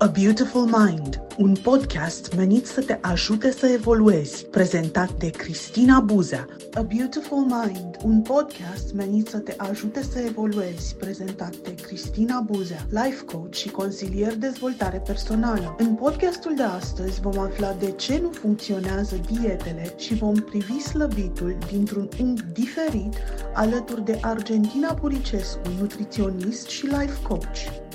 A Beautiful Mind, un podcast menit să te ajute să evoluezi, prezentat de Cristina Buza. A Beautiful Mind, un podcast menit să te ajute să evoluezi, prezentat de Cristina Buza, life coach și consilier dezvoltare personală. În podcastul de astăzi vom afla de ce nu funcționează dietele și vom privi slăbitul dintr-un unghi diferit alături de Argentina Puricescu, nutriționist și life coach.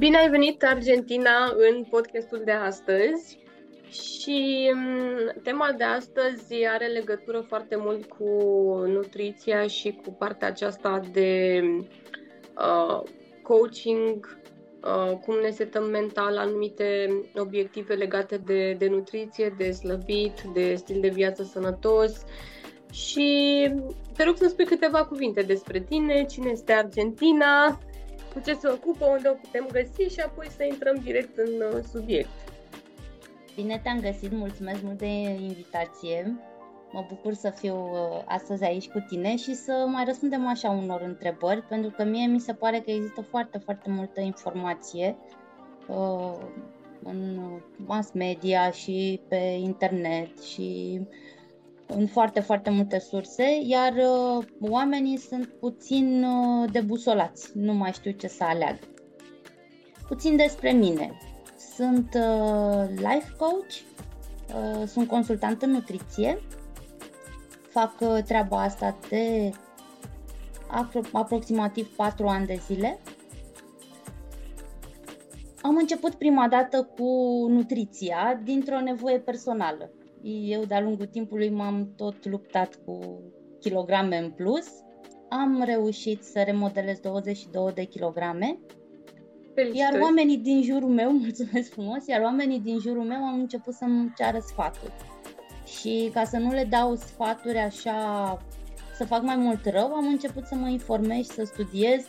Bine ai venit, Argentina, în podcastul de astăzi. Și mm, tema de astăzi are legătură foarte mult cu nutriția și cu partea aceasta de uh, coaching, uh, cum ne setăm mental anumite obiective legate de, de nutriție, de slăbit, de stil de viață sănătos. Și te rog să spui câteva cuvinte despre tine, cine este Argentina, cu ce se ocupă, unde o putem găsi și apoi să intrăm direct în uh, subiect. Bine te-am găsit, mulțumesc mult de invitație. Mă bucur să fiu uh, astăzi aici cu tine și să mai răspundem așa unor întrebări, pentru că mie mi se pare că există foarte, foarte multă informație uh, în mass media și pe internet și în foarte, foarte multe surse, iar uh, oamenii sunt puțin uh, debusolați, nu mai știu ce să aleagă. Puțin despre mine. Sunt uh, life coach, uh, sunt consultant în nutriție, fac uh, treaba asta de apro- aproximativ 4 ani de zile. Am început prima dată cu nutriția dintr-o nevoie personală eu de-a lungul timpului m-am tot luptat cu kilograme în plus. Am reușit să remodelez 22 de kilograme. Felicitări. Iar oamenii din jurul meu, mulțumesc frumos, iar oamenii din jurul meu au început să-mi ceară sfaturi. Și ca să nu le dau sfaturi așa să fac mai mult rău, am început să mă informez și să studiez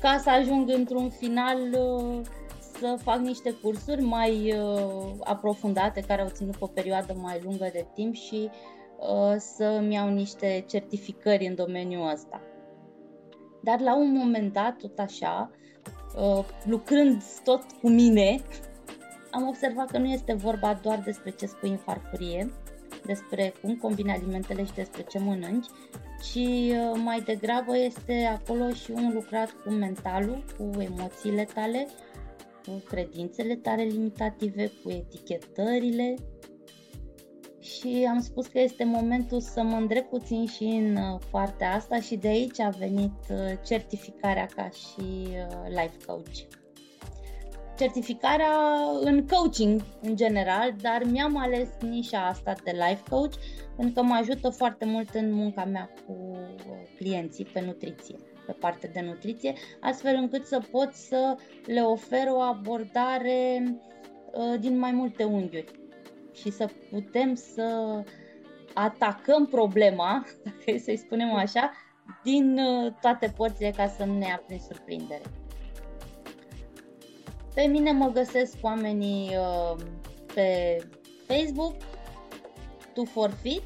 ca să ajung într-un final uh, să fac niște cursuri mai uh, aprofundate care au ținut o perioadă mai lungă de timp și uh, să-mi iau niște certificări în domeniul ăsta. Dar la un moment dat, tot așa, uh, lucrând tot cu mine, am observat că nu este vorba doar despre ce spui în farfurie, despre cum combini alimentele și despre ce mănânci, ci uh, mai degrabă este acolo și un lucrat cu mentalul, cu emoțiile tale, cu credințele tale limitative, cu etichetările și am spus că este momentul să mă îndrept puțin și în uh, partea asta și de aici a venit uh, certificarea ca și uh, life coach. Certificarea în coaching în general, dar mi-am ales nișa asta de life coach pentru că mă ajută foarte mult în munca mea cu clienții pe nutriție pe partea de nutriție, astfel încât să pot să le ofer o abordare uh, din mai multe unghiuri și să putem să atacăm problema, dacă e să-i spunem așa, din uh, toate părțile ca să nu ne ia prin surprindere. Pe mine mă găsesc oamenii uh, pe Facebook, Tu for Fit,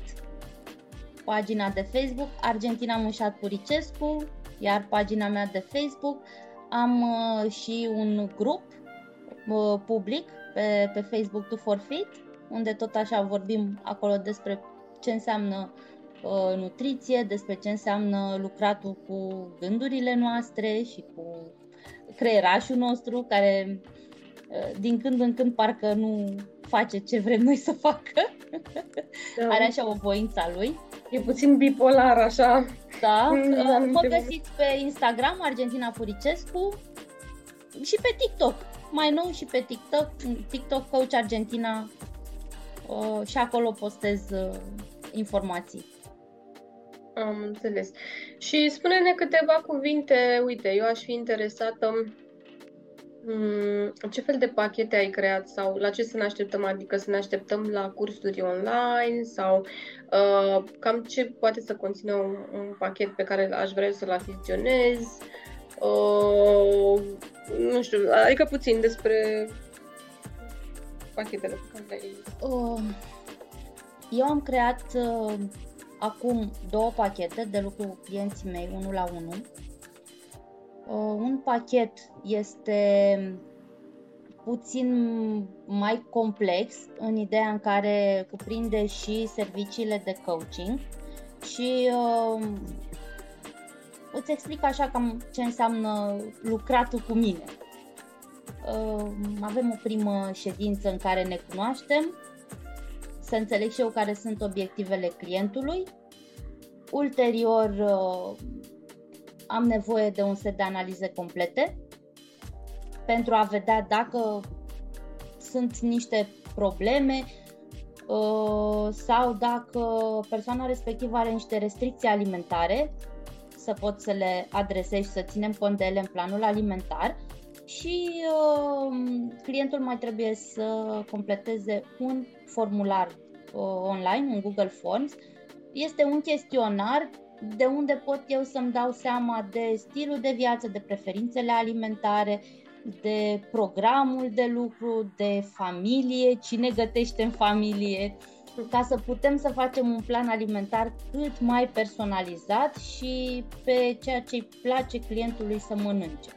pagina de Facebook Argentina Mușat Puricescu, iar pagina mea de Facebook. Am uh, și un grup uh, public pe, pe Facebook To For Fit, unde tot așa vorbim acolo despre ce înseamnă uh, nutriție, despre ce înseamnă lucratul cu gândurile noastre și cu creierașul nostru, care uh, din când în când parcă nu face ce vrem noi să facă. Da. Are așa o voință a lui. E puțin bipolar, așa. Da. Mm, mă găsiți pe Instagram, Argentina Furicescu, și pe TikTok. Mai nou și pe TikTok, TikTok Coach Argentina uh, și acolo postez uh, informații. Am înțeles. Și spune-ne câteva cuvinte. Uite, eu aș fi interesată Mm, ce fel de pachete ai creat sau la ce să ne așteptăm? Adică să ne așteptăm la cursuri online sau uh, cam ce poate să conțină un, un pachet pe care aș vrea să-l afiționez? Uh, nu știu, adică puțin despre pachetele pe care le-ai... Uh, eu am creat uh, acum două pachete de lucru cu clienții mei, unul la unul Uh, un pachet este puțin mai complex în ideea în care cuprinde și serviciile de coaching și uh, îți explic așa cam ce înseamnă lucratul cu mine. Uh, avem o primă ședință în care ne cunoaștem, să înțeleg și eu care sunt obiectivele clientului. Ulterior uh, am nevoie de un set de analize complete pentru a vedea dacă sunt niște probleme uh, sau dacă persoana respectivă are niște restricții alimentare, să pot să le adresez și să ținem cont de ele în planul alimentar și uh, clientul mai trebuie să completeze un formular uh, online, un Google Forms. Este un chestionar de unde pot eu să-mi dau seama de stilul de viață, de preferințele alimentare, de programul de lucru, de familie, cine gătește în familie, ca să putem să facem un plan alimentar cât mai personalizat și pe ceea ce îi place clientului să mănânce.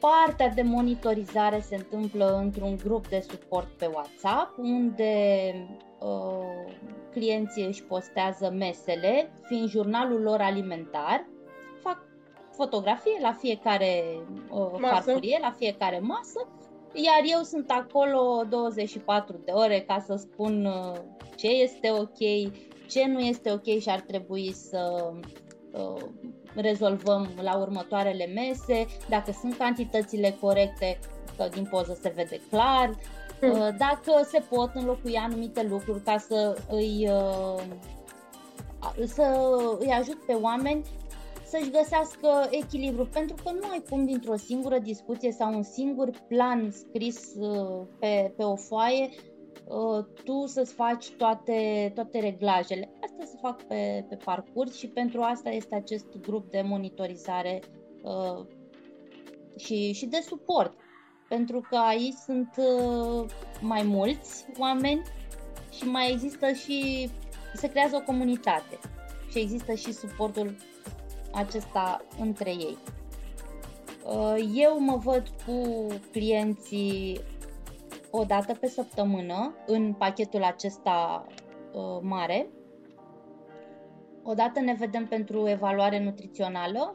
Partea de monitorizare se întâmplă într-un grup de suport pe WhatsApp, unde uh, clienții își postează mesele, fiind jurnalul lor alimentar, fac fotografie la fiecare uh, farfurie, la fiecare masă, iar eu sunt acolo 24 de ore ca să spun uh, ce este ok, ce nu este ok și ar trebui să uh, rezolvăm la următoarele mese, dacă sunt cantitățile corecte, că din poză se vede clar, hmm. uh, dacă se pot înlocui anumite lucruri ca să îi, uh, să îi ajut pe oameni să-și găsească echilibru, pentru că nu ai cum dintr-o singură discuție sau un singur plan scris uh, pe, pe o foaie Uh, tu să-ți faci toate, toate reglajele. Asta se fac pe, pe parcurs și pentru asta este acest grup de monitorizare uh, și, și de suport. Pentru că aici sunt uh, mai mulți oameni și mai există și se creează o comunitate și există și suportul acesta între ei. Uh, eu mă văd cu clienții o dată pe săptămână în pachetul acesta uh, mare. Odată ne vedem pentru evaluare nutrițională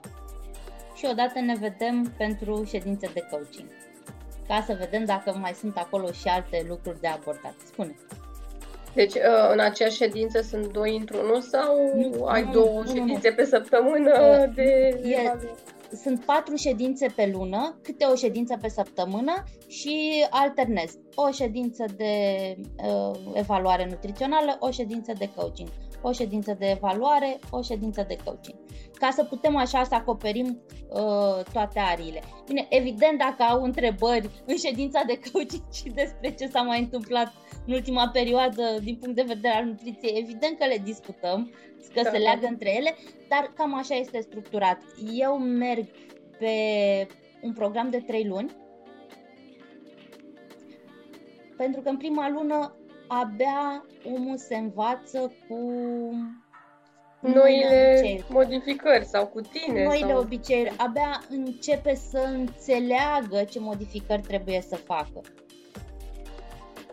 și odată ne vedem pentru ședințe de coaching. Ca să vedem dacă mai sunt acolo și alte lucruri de abordat. Spune. Deci, uh, în aceeași ședință sunt doi într-unul sau nu, ai nu, două nu, ședințe nu. pe săptămână uh, de e, sunt patru ședințe pe lună, câte o ședință pe săptămână și alternez. O ședință de uh, evaluare nutrițională, o ședință de coaching, o ședință de evaluare, o ședință de coaching. Ca să putem așa să acoperim uh, toate ariile. Bine, evident, dacă au întrebări în ședința de coaching și despre ce s-a mai întâmplat în ultima perioadă din punct de vedere al nutriției, evident că le discutăm, că da, se leagă da. între ele, dar cam așa este structurat. Eu merg pe un program de 3 luni, pentru că în prima lună abia omul se învață cu noile modificări sau cu tine. Noile sau... obiceiuri. Abia începe să înțeleagă ce modificări trebuie să facă.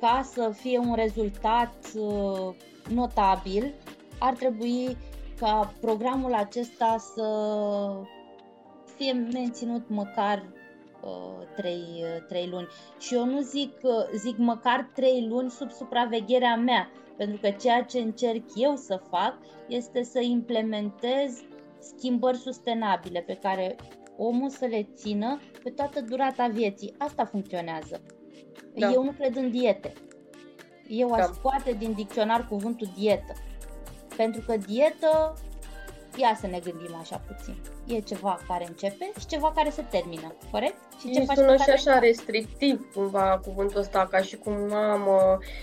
Ca să fie un rezultat uh, notabil, ar trebui ca programul acesta să fie menținut măcar uh, 3, uh, 3 luni. Și eu nu zic, uh, zic măcar 3 luni sub supravegherea mea, pentru că ceea ce încerc eu să fac este să implementez schimbări sustenabile pe care omul să le țină pe toată durata vieții. Asta funcționează. Da. Eu nu cred în diete. Eu aș da. scoate din dicționar cuvântul dietă. Pentru că dietă, ia să ne gândim așa puțin. E ceva care începe și ceva care se termină, corect? Și ce faci sună și așa restrictiv cumva cuvântul ăsta, ca și cum am...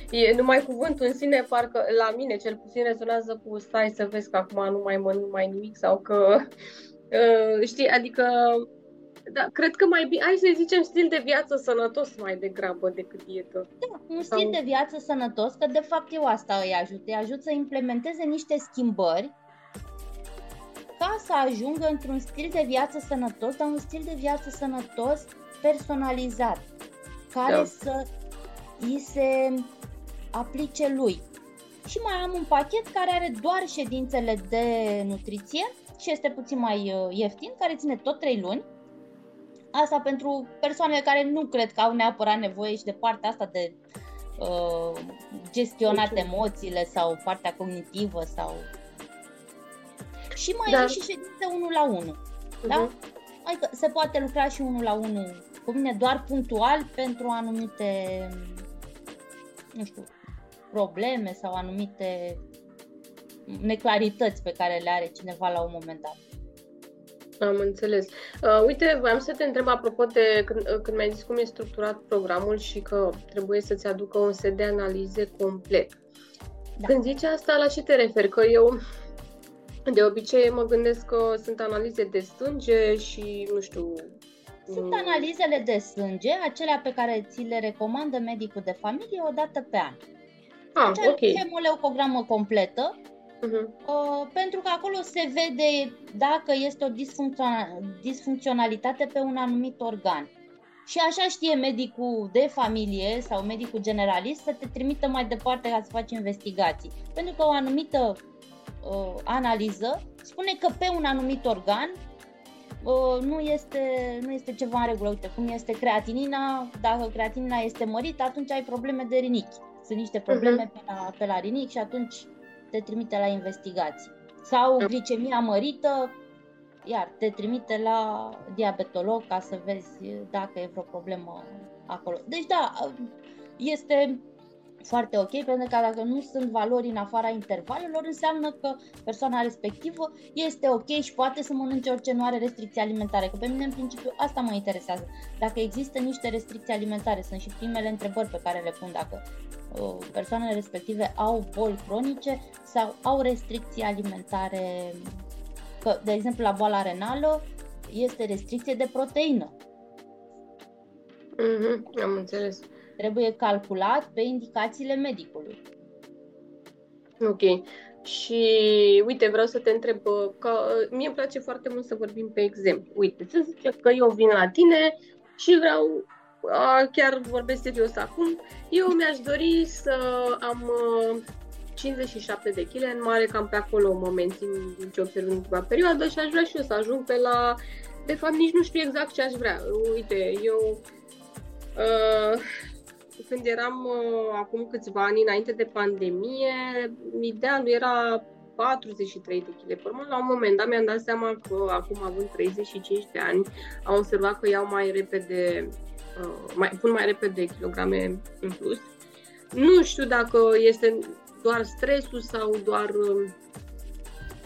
E, numai cuvântul în sine, parcă la mine cel puțin rezonează cu stai să vezi că acum nu mai mănânc mai nimic sau că... Uh, știi, adică da, cred că mai bine, hai să zicem stil de viață sănătos mai degrabă decât dietă. Da, un Sau... stil de viață sănătos, că de fapt eu asta îi ajut. Îi ajut să implementeze niște schimbări ca să ajungă într-un stil de viață sănătos, dar un stil de viață sănătos personalizat, care da. să îi se aplice lui. Și mai am un pachet care are doar ședințele de nutriție și este puțin mai uh, ieftin, care ține tot 3 luni. Asta pentru persoanele care nu cred că au neapărat nevoie și de partea asta de uh, gestionat emoțiile sau partea cognitivă sau... Și mai da. e și ședințe 1 la 1. Uh-huh. Da? Mhm. Adică se poate lucra și 1 la 1 cu mine doar punctual pentru anumite, nu știu, probleme sau anumite neclarități pe care le are cineva la un moment dat. Am înțeles. Uh, uite, voiam să te întreb apropo de când, uh, când mi-ai zis cum e structurat programul și că trebuie să-ți aducă un set de analize complet. Da. Când zici asta, la ce te referi? Că eu de obicei mă gândesc că sunt analize de sânge și, nu știu... Sunt mm, analizele de sânge, acelea pe care ți le recomandă medicul de familie o dată pe an. Ah, Acea ok. leucogramă completă, uh-huh. uh, pentru că acolo se vede dacă este o disfuncționalitate pe un anumit organ. Și așa știe medicul de familie sau medicul generalist să te trimită mai departe ca să faci investigații. Pentru că o anumită uh, analiză spune că pe un anumit organ uh, nu, este, nu este ceva în regulă. Uite, cum este creatinina, dacă creatinina este mărită, atunci ai probleme de rinichi. Sunt niște probleme uh-huh. pe, la, pe la rinic și atunci te trimite la investigații. Sau glicemia mărită, iar te trimite la diabetolog ca să vezi dacă e vreo problemă acolo. Deci da, este foarte ok, pentru că dacă nu sunt valori în afara intervalelor, înseamnă că persoana respectivă este ok și poate să mănânce orice nu are restricții alimentare. Că pe mine, în principiu, asta mă interesează. Dacă există niște restricții alimentare, sunt și primele întrebări pe care le pun dacă uh, persoanele respective au boli cronice sau au restricții alimentare. Că, de exemplu, la boala renală este restricție de proteină. Mm-hmm, am înțeles trebuie calculat pe indicațiile medicului. Ok. Și uite, vreau să te întreb, că mie îmi place foarte mult să vorbim pe exemplu. Uite, să zice că eu vin la tine și vreau, a, chiar vorbesc serios acum, eu mi-aș dori să am 57 de kg în mare, cam pe acolo în moment, din ce observ în ultima perioadă și aș vrea și eu să ajung pe la... De fapt, nici nu știu exact ce aș vrea. Uite, eu uh, când eram uh, acum câțiva ani înainte de pandemie, idealul era 43 de kg pe urmă. La un moment dat mi-am dat seama că acum având 35 de ani, am observat că iau mai repede, uh, mai, pun mai repede kilograme în plus. Nu știu dacă este doar stresul sau doar uh,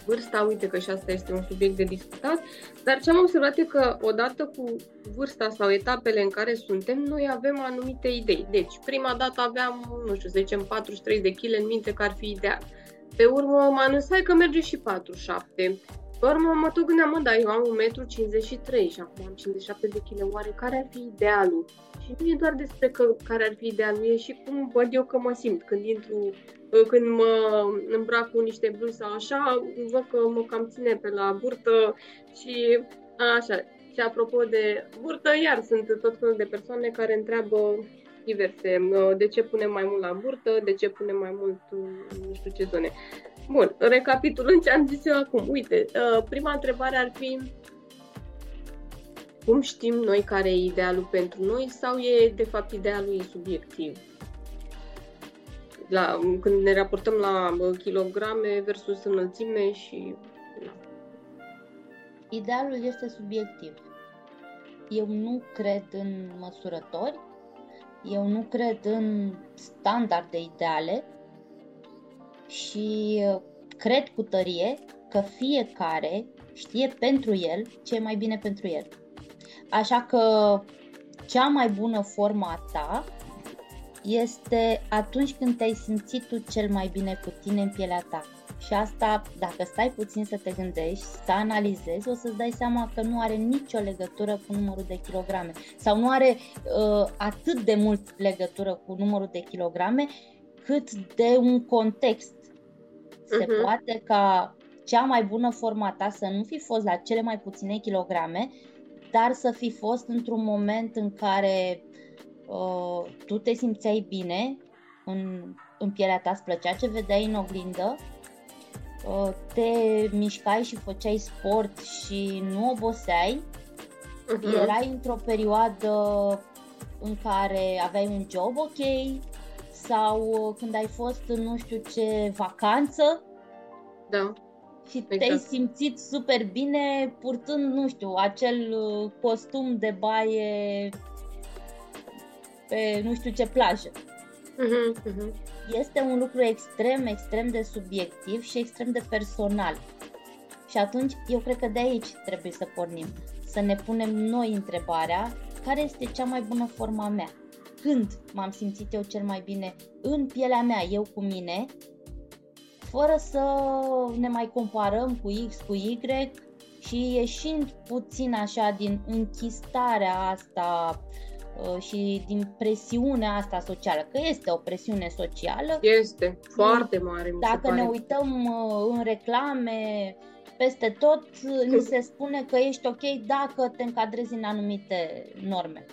vârsta, uite că și asta este un subiect de discutat, dar ce am observat e că odată cu vârsta sau etapele în care suntem, noi avem anumite idei. Deci, prima dată aveam, nu știu, să zicem 43 de kg în minte că ar fi ideal. Pe urmă m-am anunțat că merge și 47. Pe urmă mă tot gândeam, mă, dar eu am 1,53 m și acum am 57 de kg, oare care ar fi idealul? Și nu e doar despre că care ar fi idealul, e și cum văd eu că mă simt când intru când mă îmbrac cu niște bluze sau așa, văd că mă cam ține pe la burtă și așa. Și apropo de burtă, iar sunt tot felul de persoane care întreabă diverse, de ce punem mai mult la burtă, de ce punem mai mult nu știu ce zone. Bun, recapitulând ce am zis eu acum, uite, prima întrebare ar fi cum știm noi care e idealul pentru noi sau e de fapt idealul e subiectiv? la, când ne raportăm la kilograme versus înălțime și... Da. Idealul este subiectiv. Eu nu cred în măsurători, eu nu cred în standarde ideale și uh, cred cu tărie că fiecare știe pentru el ce e mai bine pentru el. Așa că cea mai bună forma ta este atunci când te-ai simțit tu cel mai bine cu tine în pielea ta. Și asta, dacă stai puțin să te gândești, să analizezi, o să-ți dai seama că nu are nicio legătură cu numărul de kilograme sau nu are uh, atât de mult legătură cu numărul de kilograme cât de un context. Se uh-huh. poate ca cea mai bună forma ta să nu fi fost la cele mai puține kilograme, dar să fi fost într-un moment în care uh, tu te simțeai bine în, în pielea ta, îți plăcea ce vedeai în oglindă, uh, te mișcai și făceai sport și nu oboseai, uh-huh. erai într-o perioadă în care aveai un job ok sau uh, când ai fost în nu știu ce vacanță da. și exact. te-ai simțit super bine purtând, nu știu, acel uh, costum de baie pe nu știu ce plajă. Uh-huh, uh-huh. Este un lucru extrem, extrem de subiectiv și extrem de personal. Și atunci eu cred că de aici trebuie să pornim. Să ne punem noi întrebarea care este cea mai bună forma mea. Când m-am simțit eu cel mai bine în pielea mea, eu cu mine, fără să ne mai comparăm cu X, cu Y și ieșind puțin așa din închistarea asta uh, și din presiunea asta socială, că este o presiune socială. Este foarte mare. Dacă ne uităm uh, în reclame, peste tot ni se spune că ești ok dacă te încadrezi în anumite norme.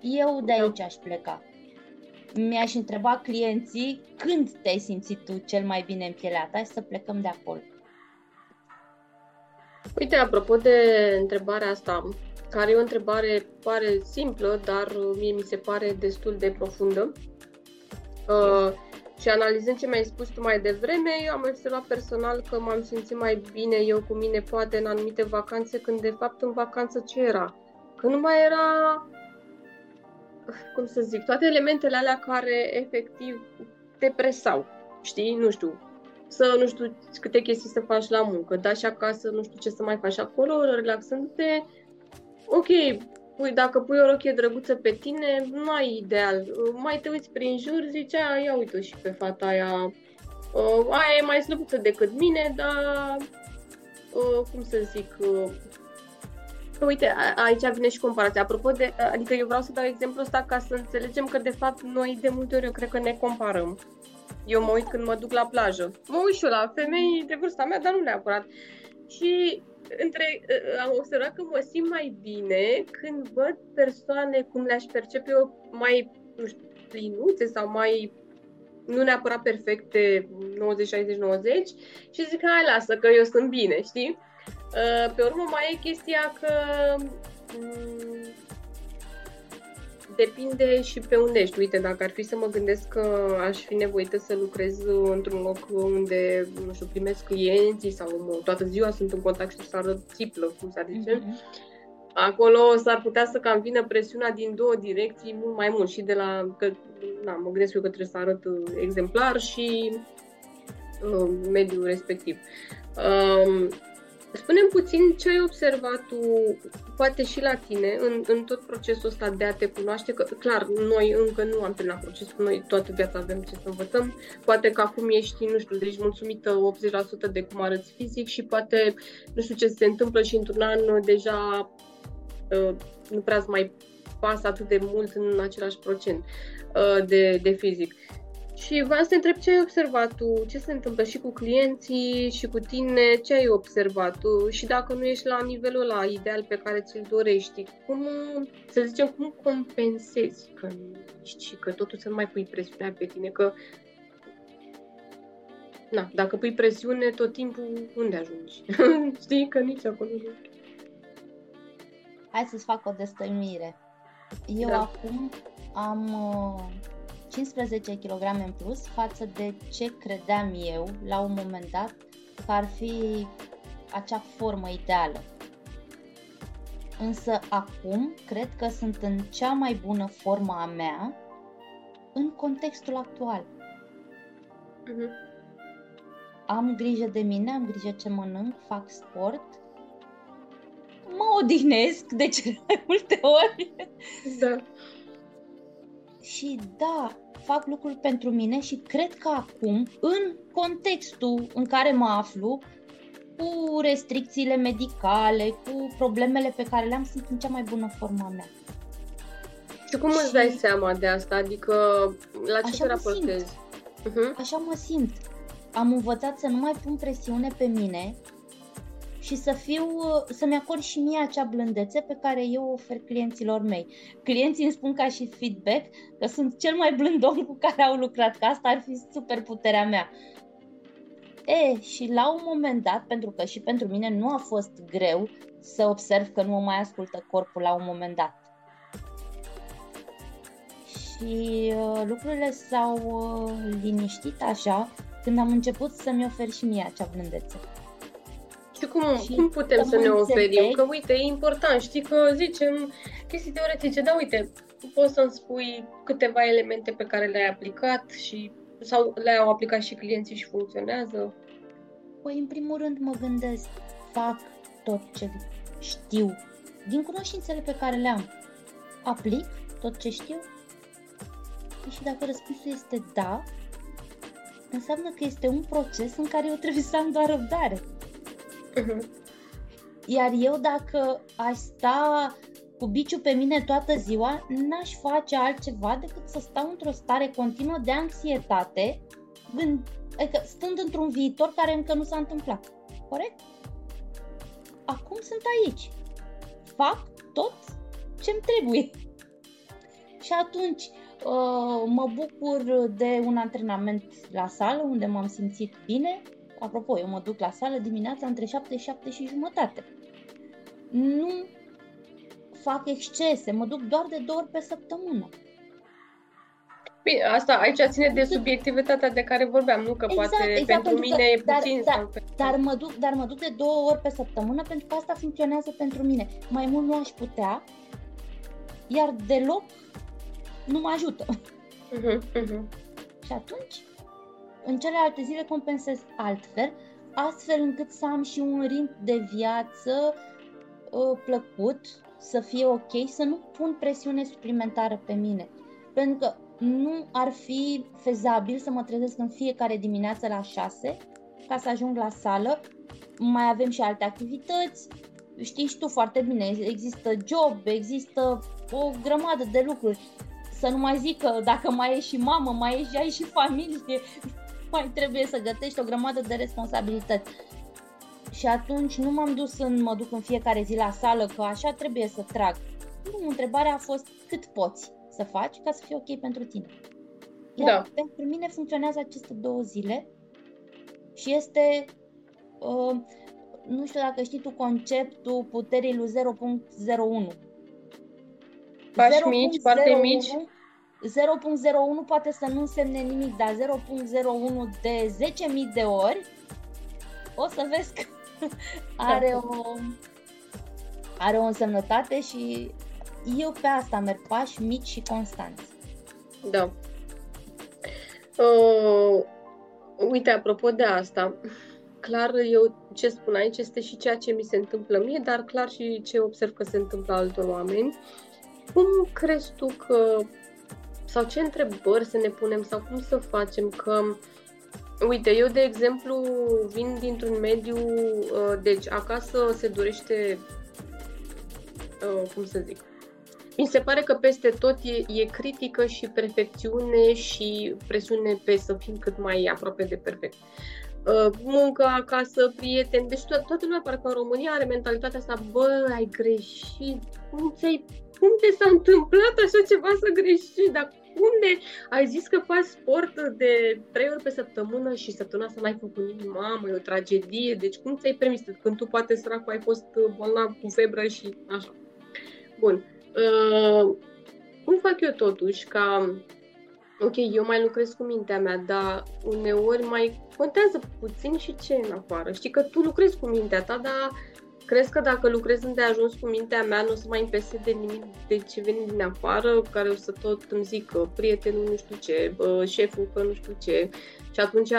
Eu de aici aș pleca. Mi-aș întreba clienții când te-ai simțit tu cel mai bine în pielea ta și să plecăm de acolo. Uite, apropo de întrebarea asta, care e o întrebare pare simplă, dar mie mi se pare destul de profundă. Uh, și analizând ce mi-ai spus tu mai devreme, eu am observat personal că m-am simțit mai bine eu cu mine, poate în anumite vacanțe, când de fapt în vacanță ce era? Că nu mai era, cum să zic, toate elementele alea care efectiv te presau, știi? Nu știu, să nu știu câte chestii să faci la muncă, da și acasă, nu știu ce să mai faci acolo, relaxându-te, ok, pui, dacă pui o rochie drăguță pe tine, nu ai ideal. Mai te uiți prin jur, zici, a, ia uite și pe fata aia. Uh, aia e mai slăbuță decât mine, dar, uh, cum să zic, uh, Uite, a, aici vine și comparația. Apropo de, adică eu vreau să dau exemplu ăsta ca să înțelegem că de fapt noi de multe ori eu cred că ne comparăm. Eu mă uit când mă duc la plajă. Mă uit și eu la femei de vârsta mea, dar nu neapărat. Și între, uh, am observat că mă simt mai bine când văd persoane cum le-aș percepe eu mai, nu știu, plinuțe sau mai nu neapărat perfecte 90, 60, 90 și zic, hai lasă că eu sunt bine, știi? Uh, pe urmă mai e chestia că mm, depinde și pe unde ești. Uite, dacă ar fi să mă gândesc că aș fi nevoită să lucrez într-un loc unde, nu știu, primesc clienții sau toată ziua sunt în contact și să arăt țiplă, cum s-ar zice, mm-hmm. acolo s-ar putea să cam vină presiunea din două direcții mult mai mult și de la, că, na, mă gândesc eu că trebuie să arăt exemplar și uh, mediul respectiv. Uh, Spune-mi puțin ce ai observat tu, poate și la tine, în, în tot procesul ăsta de a te cunoaște, că clar, noi încă nu am terminat procesul, noi toată viața avem ce să învățăm, poate că acum ești, nu știu, deci mulțumită 80% de cum arăți fizic și poate, nu știu ce se întâmplă și într-un an deja uh, nu prea mai pasă atât de mult în același procent uh, de, de fizic. Și vreau să te întreb ce ai observat tu, ce se întâmplă și cu clienții și cu tine, ce ai observat tu și dacă nu ești la nivelul la ideal pe care ți-l dorești, cum, să zicem, cum compensezi că ești și că totul să nu mai pui presiunea pe tine, că na, dacă pui presiune tot timpul, unde ajungi? Știi că nici acolo nu. Hai să-ți fac o destăinuire. Eu da. acum am uh 15 kg în plus față de ce credeam eu la un moment dat că ar fi acea formă ideală. Însă acum cred că sunt în cea mai bună formă a mea în contextul actual. Uh-huh. Am grijă de mine, am grijă ce mănânc, fac sport, mă odihnesc de cele mai multe ori. Da. Și da, fac lucruri pentru mine și cred că acum, în contextul în care mă aflu, cu restricțiile medicale, cu problemele pe care le-am, sunt în cea mai bună formă a mea. Și cum și... îți dai seama de asta? Adică la ce te raportezi? Uh-huh. Așa mă simt. Am învățat să nu mai pun presiune pe mine și să fiu, să-mi acord și mie acea blândețe pe care eu o ofer clienților mei. Clienții îmi spun ca și feedback că sunt cel mai blând om cu care au lucrat, că asta ar fi super puterea mea. E, și la un moment dat, pentru că și pentru mine nu a fost greu să observ că nu mă mai ascultă corpul la un moment dat. Și uh, lucrurile s-au uh, liniștit așa când am început să-mi ofer și mie acea blândețe. Și cum, și cum putem să ne oferim? Că uite, e important, știi că zicem chestii teoretice, dar uite, poți să-mi spui câteva elemente pe care le-ai aplicat și sau le-au aplicat și clienții și funcționează? Păi, în primul rând mă gândesc, fac tot ce știu, din cunoștințele pe care le am. Aplic tot ce știu? Păi și dacă răspunsul este da, înseamnă că este un proces în care eu trebuie să am doar răbdare. Uh-huh. Iar eu dacă aș sta cu biciu pe mine toată ziua, n-aș face altceva decât să stau într-o stare continuă de anxietate, gând, adică stând într-un viitor care încă nu s-a întâmplat. Corect? Acum sunt aici. Fac tot ce-mi trebuie. Și atunci uh, mă bucur de un antrenament la sală unde m-am simțit bine, Apropo, eu mă duc la sală dimineața între 7 și 7 și jumătate. Nu fac excese, mă duc doar de două ori pe săptămână. Bine, asta aici ține de subiectivitatea de care vorbeam, nu că exact, poate exact, pentru pentru mine că, e puțin. Dar, sau pe... dar, mă duc, dar mă duc de două ori pe săptămână pentru că asta funcționează pentru mine. Mai mult nu aș putea, iar deloc nu mă ajută. Uh-huh, uh-huh. Și atunci în celelalte zile compensez altfel, astfel încât să am și un ritm de viață uh, plăcut, să fie ok, să nu pun presiune suplimentară pe mine. Pentru că nu ar fi fezabil să mă trezesc în fiecare dimineață la 6 ca să ajung la sală. Mai avem și alte activități, știi și tu foarte bine, există job, există o grămadă de lucruri. Să nu mai zic că dacă mai ești și mamă, mai ești, ai și familie, mai trebuie să gătești o grămadă de responsabilități. Și atunci nu m-am dus în, mă duc în fiecare zi la sală, că așa trebuie să trag. Nu, întrebarea a fost cât poți să faci ca să fie ok pentru tine. Iar da. pentru mine funcționează aceste două zile și este, uh, nu știu dacă știi tu conceptul puterii lui 0.01. Pași mici, foarte mici 0.01 poate să nu însemne nimic, dar 0.01 de 10.000 de ori o să vezi că are o, are o însemnătate și eu pe asta merg pași mici și constanți. Da. Uh, uite, apropo de asta, clar eu ce spun aici este și ceea ce mi se întâmplă mie, dar clar și ce observ că se întâmplă altor oameni. Cum crezi tu că sau ce întrebări să ne punem sau cum să facem că Uite, eu de exemplu vin dintr-un mediu, uh, deci acasă se dorește, uh, cum să zic, mi se pare că peste tot e, e critică și perfecțiune și presiune pe să fim cât mai aproape de perfect. Uh, muncă acasă, prieteni, deci to- toată lumea parcă în România are mentalitatea asta, bă, ai greșit, cum ți-ai cum te s-a întâmplat așa ceva să greșești, dar unde ai zis că faci sport de trei ori pe săptămână și săptămâna asta n-ai făcut nimic, mamă, e o tragedie, deci cum ți-ai permis când tu poate săracul ai fost bolnav cu febră și așa. Bun. Uh, cum fac eu totuși ca ok, eu mai lucrez cu mintea mea, dar uneori mai contează puțin și ce în afară. Știi că tu lucrezi cu mintea ta, dar Crezi că dacă lucrez ajuns cu mintea mea, nu o să mai împese de nimic de ce vine din afară, care o să tot îmi zică prietenul nu știu ce, șeful că nu știu ce. Și atunci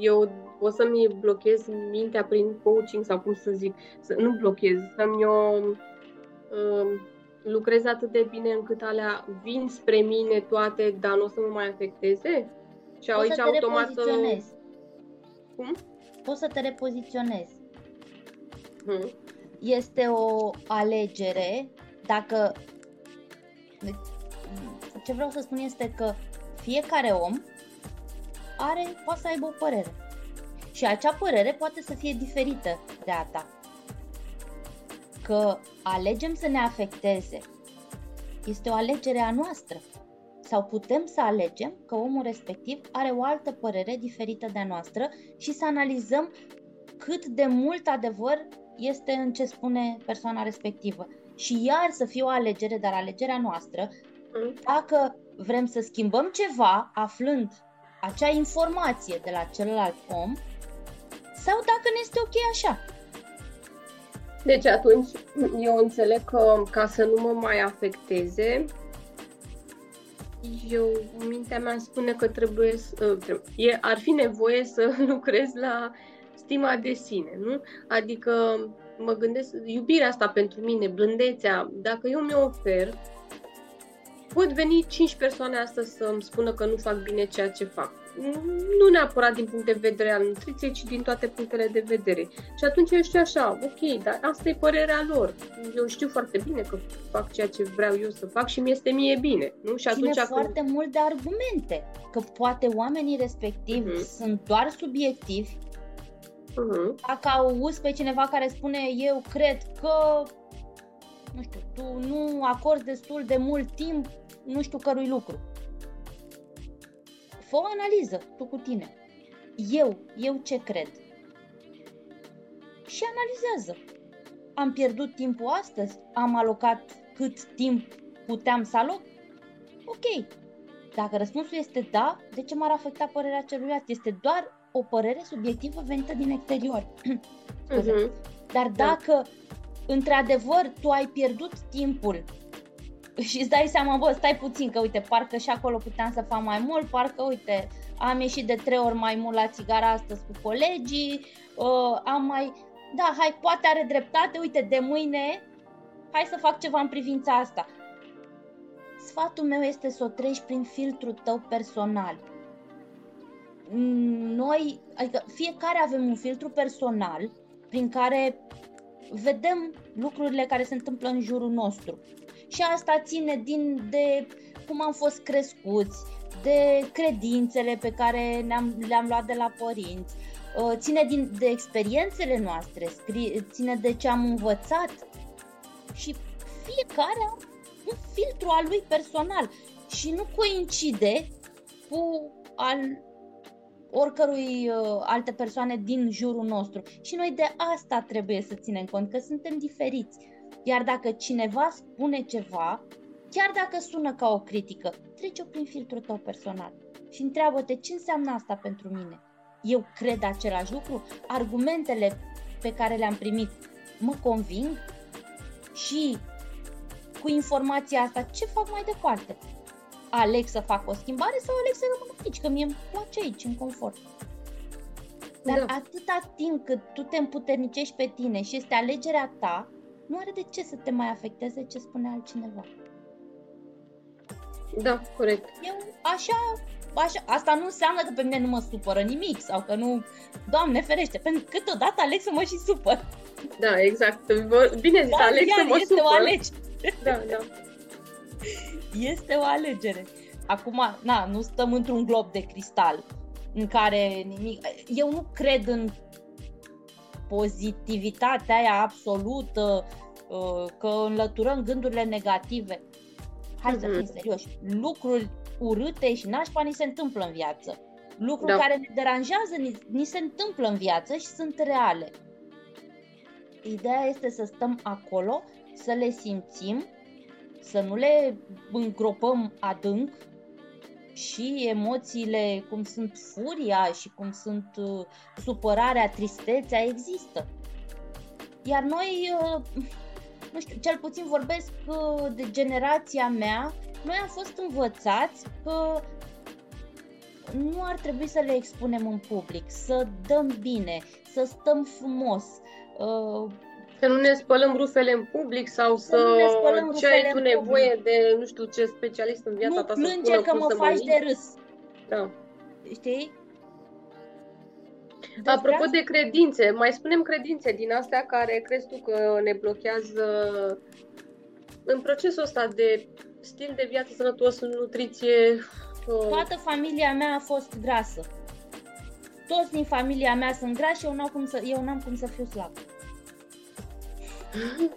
eu o să-mi blochez mintea prin coaching sau cum să zic, să nu blochez, să-mi o uh, lucrez atât de bine încât alea vin spre mine toate, dar nu o să mă mai afecteze? Și Poți aici să te automat... Cum? Poți să te repoziționezi. Hmm este o alegere dacă ce vreau să spun este că fiecare om are, poate să aibă o părere. Și acea părere poate să fie diferită de a ta. că alegem să ne afecteze este o alegere a noastră. Sau putem să alegem că omul respectiv are o altă părere diferită de a noastră și să analizăm cât de mult adevăr este în ce spune persoana respectivă. Și iar să fie o alegere, dar alegerea noastră, mm. dacă vrem să schimbăm ceva aflând acea informație de la celălalt om, sau dacă ne este ok așa. Deci atunci eu înțeleg că ca să nu mă mai afecteze, eu, mintea mea spune că trebuie să, e, ar fi nevoie să lucrez la stima de sine, nu? Adică mă gândesc, iubirea asta pentru mine, blândețea, dacă eu mi-o ofer, pot veni 5 persoane astăzi să îmi spună că nu fac bine ceea ce fac nu neapărat din punct de vedere al nutriției, ci din toate punctele de vedere. Și atunci eu știu așa, ok, dar asta e părerea lor. Eu știu foarte bine că fac ceea ce vreau eu să fac și mi este mie bine. Nu? Și atunci Ține când... foarte mult de argumente, că poate oamenii respectivi uh-huh. sunt doar subiectivi. Uh-huh. Dacă auzi pe cineva care spune eu cred că nu știu, tu nu acorzi destul de mult timp nu știu cărui lucru fă o analiză tu cu tine. Eu, eu ce cred? Și analizează. Am pierdut timpul astăzi? Am alocat cât timp puteam să aloc? Ok. Dacă răspunsul este da, de ce m-ar afecta părerea celuilalt? Este doar o părere subiectivă venită din exterior. uh-huh. Dar da. dacă într-adevăr tu ai pierdut timpul și îți dai seama, bă, stai puțin, că uite, parcă și acolo puteam să fac mai mult, parcă, uite, am ieșit de trei ori mai mult la țigara astăzi cu colegii, uh, am mai, da, hai, poate are dreptate, uite, de mâine, hai să fac ceva în privința asta. Sfatul meu este să o treci prin filtrul tău personal. Noi, adică fiecare avem un filtru personal prin care vedem lucrurile care se întâmplă în jurul nostru. Și asta ține din de cum am fost crescuți, de credințele pe care ne-am, le-am luat de la părinți, uh, ține din, de experiențele noastre, ține de ce am învățat. Și fiecare are un filtru al lui personal și nu coincide cu al oricărui uh, alte persoane din jurul nostru. Și noi de asta trebuie să ținem cont, că suntem diferiți. Iar dacă cineva spune ceva, chiar dacă sună ca o critică, trece-o prin filtrul tău personal și întreabă-te ce înseamnă asta pentru mine. Eu cred același lucru? Argumentele pe care le-am primit mă conving? Și cu informația asta, ce fac mai departe? Aleg să fac o schimbare sau aleg să rămân aici, că mie îmi place aici, în confort. Dar da. atâta timp cât tu te împuternicești pe tine și este alegerea ta, nu are de ce să te mai afecteze ce spune altcineva. Da, corect. Eu așa, așa, asta nu înseamnă că pe mine nu mă supără nimic sau că nu, Doamne ferește, pentru că câteodată aleg să mă și supăr. Da, exact. Bine zis, da, aleg să mă este supăr. o alegere. Da, da. Este o alegere. Acum, na, nu stăm într-un glob de cristal în care nimic... Eu nu cred în pozitivitatea aia absolută, uh, că înlăturăm gândurile negative. Hai mm-hmm. să fim serioși. Lucruri urâte și nașpa ni se întâmplă în viață. Lucruri da. care ne deranjează ni, ni se întâmplă în viață și sunt reale. Ideea este să stăm acolo, să le simțim, să nu le îngropăm adânc și emoțiile cum sunt furia și cum sunt uh, supărarea, tristețea există. Iar noi, uh, nu știu, cel puțin vorbesc uh, de generația mea, noi am fost învățați că nu ar trebui să le expunem în public, să dăm bine, să stăm frumos, uh, să nu ne spălăm rufele în public sau să, să ce ai tu nevoie de nu știu ce specialist în viața nu ta să spună că mă faci de râs. Da. Știi? Despre Apropo asta? de credințe, mai spunem credințe din astea care crezi tu că ne blochează în procesul ăsta de stil de viață sănătos, în nutriție. Toată familia mea a fost grasă. Toți din familia mea sunt grași și eu n-am cum să, eu n-am cum să fiu slab.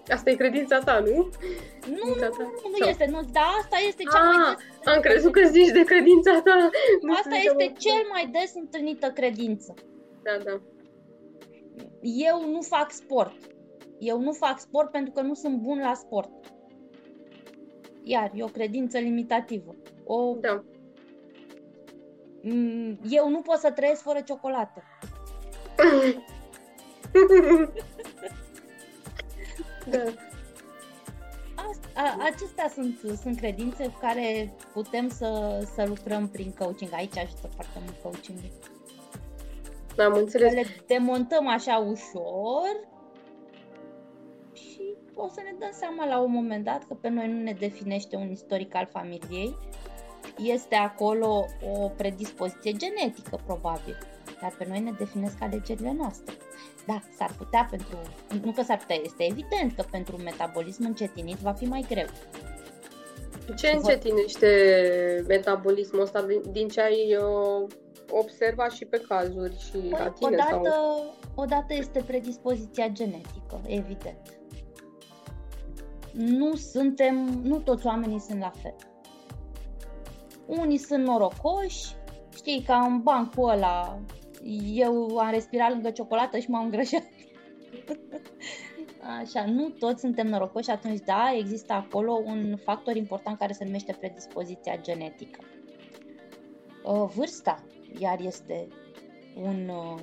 Asta e credința ta, nu? Nu, Credința nu, ta? nu, nu Sau- este, nu, dar asta este cea mai Ah, des am crezut că zici de credința ta. Nu Asta știu este ce mă- cel mai des întâlnită credință. Da, da. Eu nu fac sport. Eu nu fac sport pentru că nu sunt bun la sport. Iar e o credință limitativă. O, Da. m, eu nu pot să trăiesc fără ciocolată. da. Asta, a, acestea sunt, sunt credințe cu care putem să, să lucrăm prin coaching. Aici ajută foarte mult coaching. Am înțeles. Le demontăm așa ușor și o să ne dăm seama la un moment dat că pe noi nu ne definește un istoric al familiei. Este acolo o predispoziție genetică, probabil, dar pe noi ne definesc alegerile noastre. Da, s-ar putea pentru, nu că s-ar putea, este evident că pentru un metabolism încetinit va fi mai greu. Ce încetinește metabolismul ăsta din, din ce ai uh, observat și pe cazuri și la Păi, tine? odată, Sau... odată este predispoziția genetică, evident. Nu suntem, nu toți oamenii sunt la fel. Unii sunt norocoși, știi, ca în bancul ăla, eu am respirat lângă ciocolată și m-am îngrășat. Așa, nu toți suntem norocoși, atunci da, există acolo un factor important care se numește predispoziția genetică. Uh, Vârsta, iar este un, uh,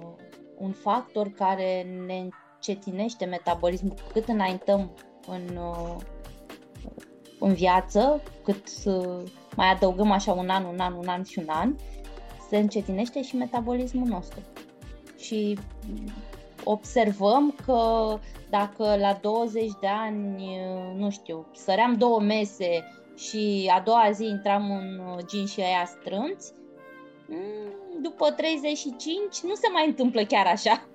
un factor care ne încetinește metabolismul cu cât înaintăm în, uh, în viață, cât uh, mai adăugăm așa un an, un an, un an și un an, se încetinește și metabolismul nostru. Și mm, observăm că dacă la 20 de ani, uh, nu știu, săream două mese și a doua zi intram în uh, jeans și aia strâmți, mm, după 35 nu se mai întâmplă chiar așa.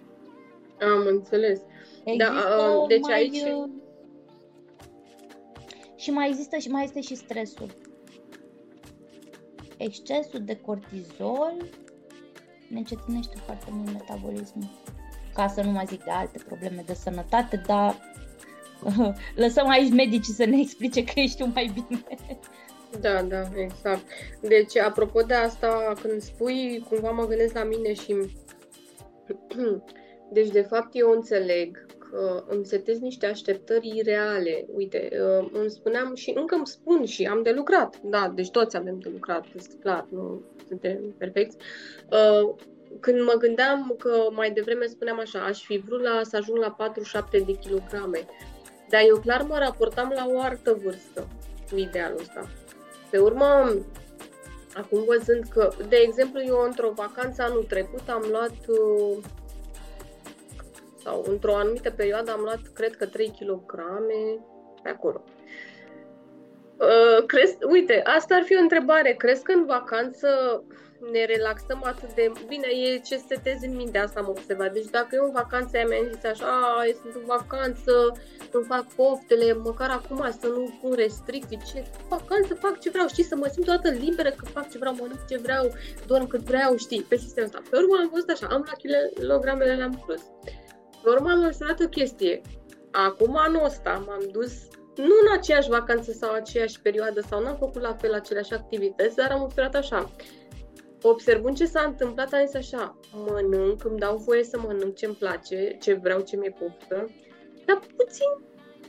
Am înțeles. Există uh, deci mai, aici- uh, Și mai există și mai este și stresul. Excesul de cortizol ne încetinește foarte mult metabolismul. Ca să nu mai zic de alte probleme de sănătate, dar lăsăm aici medicii să ne explice că știu mai bine. Da, da, exact. Deci, apropo de asta, când spui, cumva mă gândesc la mine și... Deci, de fapt, eu înțeleg că îmi setez niște așteptări ireale. Uite, uh, îmi spuneam și încă îmi spun și am de lucrat. Da, deci toți avem de lucrat, este clar, nu suntem perfecți. Uh, Când mă gândeam că mai devreme spuneam așa, aș fi vrut la, să ajung la 47 de kilograme, dar eu clar mă raportam la o altă vârstă cu idealul ăsta. Pe urmă, acum văzând că, de exemplu, eu într-o vacanță anul trecut am luat, uh, sau într-o anumită perioadă am luat, cred că 3 kg pe acolo. Uh, crezi, uite, asta ar fi o întrebare. Crezi că în vacanță ne relaxăm atât de bine? E ce setezi în minte, asta am observat. Deci dacă eu în vacanță aia mi-am zis așa, "A, eu sunt în vacanță, îmi fac poftele, măcar acum să nu pun restricții, ce vacanță fac ce vreau, știi, să mă simt toată liberă că fac ce vreau, mănânc ce vreau, dorm cât vreau, știi, pe sistemul ăsta. Pe urmă am văzut așa, am luat kilogramele la plus. Pe urmă am observat o chestie. Acum anul ăsta m-am dus nu în aceeași vacanță sau aceeași perioadă sau n-am făcut la fel aceleași activități, dar am observat așa. Observând ce s-a întâmplat, am zis așa, mănânc, îmi dau voie să mănânc ce-mi place, ce vreau, ce mi-e poftă, dar puțin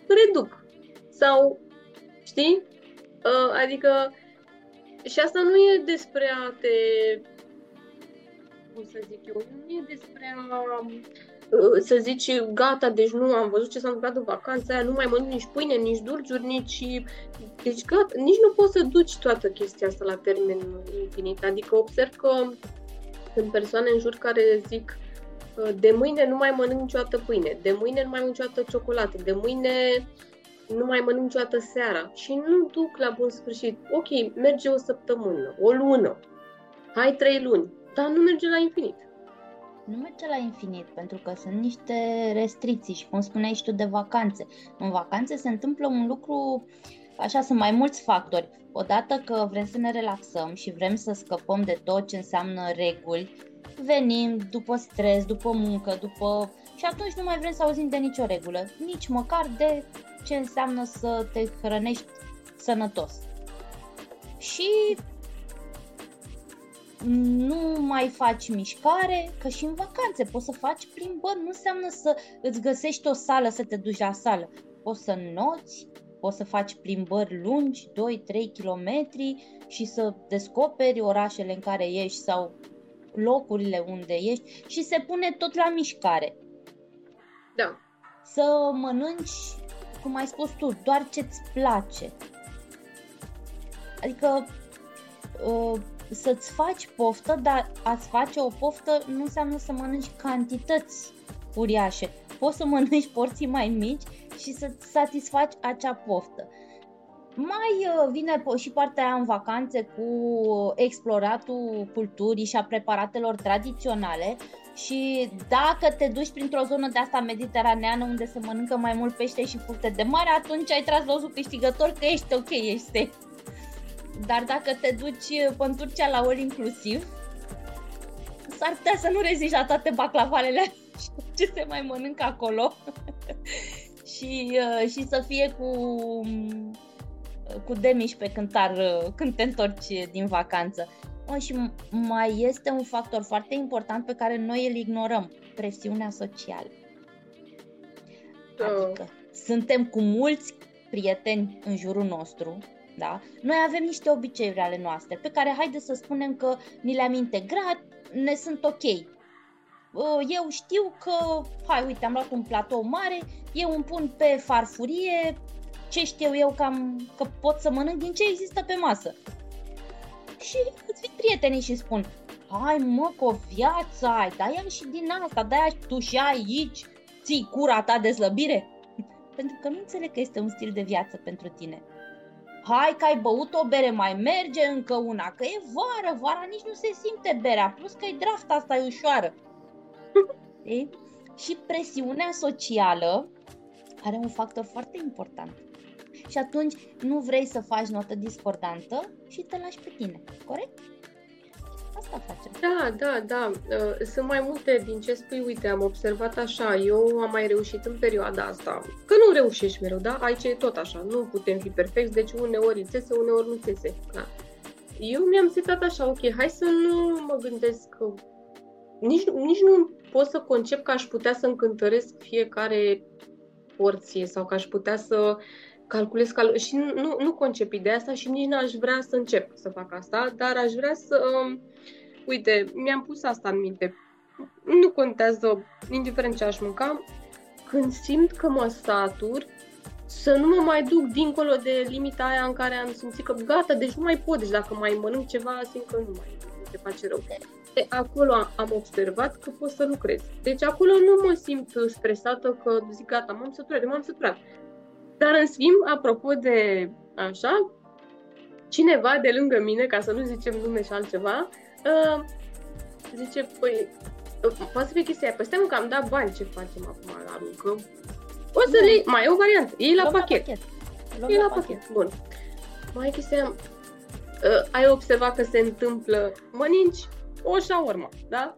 reduc. Sau, știi? Uh, adică, și asta nu e despre a te, cum să zic eu, nu e despre a să zici, gata, deci nu am văzut ce s-a întâmplat în vacanța aia, nu mai mănânc nici pâine, nici dulciuri, nici... Deci gata, nici nu poți să duci toată chestia asta la termen infinit. Adică observ că sunt persoane în jur care zic de mâine nu mai mănânc niciodată pâine, de mâine nu mai mănânc niciodată ciocolată, de mâine nu mai mănânc niciodată seara și nu duc la bun sfârșit. Ok, merge o săptămână, o lună, hai trei luni, dar nu merge la infinit nu merge la infinit, pentru că sunt niște restricții și cum spuneai și tu de vacanțe. În vacanțe se întâmplă un lucru, așa sunt mai mulți factori. Odată că vrem să ne relaxăm și vrem să scăpăm de tot ce înseamnă reguli, venim după stres, după muncă, după și atunci nu mai vrem să auzim de nicio regulă, nici măcar de ce înseamnă să te hrănești sănătos. Și nu mai faci mișcare, că și în vacanțe poți să faci plimbări, nu înseamnă să îți găsești o sală să te duci la sală. Poți să noți, poți să faci plimbări lungi, 2-3 km și să descoperi orașele în care ești sau locurile unde ești și se pune tot la mișcare. Da. Să mănânci, cum ai spus tu, doar ce-ți place. Adică uh, să-ți faci poftă, dar a-ți face o poftă nu înseamnă să mănânci cantități uriașe. Poți să mănânci porții mai mici și să-ți satisfaci acea poftă. Mai uh, vine și partea aia în vacanțe cu exploratul culturii și a preparatelor tradiționale și dacă te duci printr-o zonă de asta mediteraneană unde se mănâncă mai mult pește și fructe de mare, atunci ai tras losul câștigător că ești ok, ești safe. Dar dacă te duci uh, în Turcia la all inclusiv, s-ar putea să nu reziști la toate baclavalele ce se mai mănâncă acolo și, uh, și să fie cu, cu demiș pe cântar uh, când te întorci din vacanță. Oh, și mai este un factor foarte important pe care noi îl ignorăm, presiunea socială. Adică suntem cu mulți prieteni în jurul nostru da? Noi avem niște obiceiuri ale noastre pe care haide să spunem că ni le-am integrat, ne sunt ok. Eu știu că, hai uite, am luat un platou mare, eu îmi pun pe farfurie ce știu eu că, am, că pot să mănânc din ce există pe masă. Și îți vin prietenii și spun, hai mă, cu o viață ai, dai și din asta, dai tu și aici, ții cura ta de slăbire? Pentru că nu înțeleg că este un stil de viață pentru tine hai că ai băut o bere, mai merge încă una, că e vară, vara nici nu se simte berea, plus că e draft asta e ușoară. e? Și presiunea socială are un factor foarte important. Și atunci nu vrei să faci notă discordantă și te lași pe tine, corect? Asta facem. Da, da, da. Uh, sunt mai multe din ce spui. Uite, am observat așa. Eu am mai reușit în perioada asta. Că nu reușești mereu, da? Aici e tot așa. Nu putem fi perfecți, deci uneori țese, uneori nu țese. Da. Eu mi-am setat așa, ok, hai să nu mă gândesc că nici, nici nu pot să concep că aș putea să încântăresc fiecare porție sau că aș putea să calculez cal- și nu, nu, nu concep ideea asta și nici n-aș vrea să încep să fac asta, dar aș vrea să um, uite, mi-am pus asta în minte. Nu contează, indiferent ce aș mânca, când simt că mă satur, să nu mă mai duc dincolo de limita aia în care am simțit că gata, deci nu mai pot, deci dacă mai mănânc ceva, simt că nu mai se face rău. De acolo am observat că pot să lucrez. Deci acolo nu mă simt stresată că zic gata, m-am săturat, m-am săturat. Dar în schimb, apropo de așa, cineva de lângă mine, ca să nu zicem nume și altceva, Uh, zice, păi, uh, poate să fie chestia aia, păi stai mă că am dat bani, ce facem acum, la aruncăm? O să le mai e o variantă, e la pachet. pachet. E la pachet. pachet, bun. Mai e chestia uh, ai observat că se întâmplă, mănânci o șaorma, da?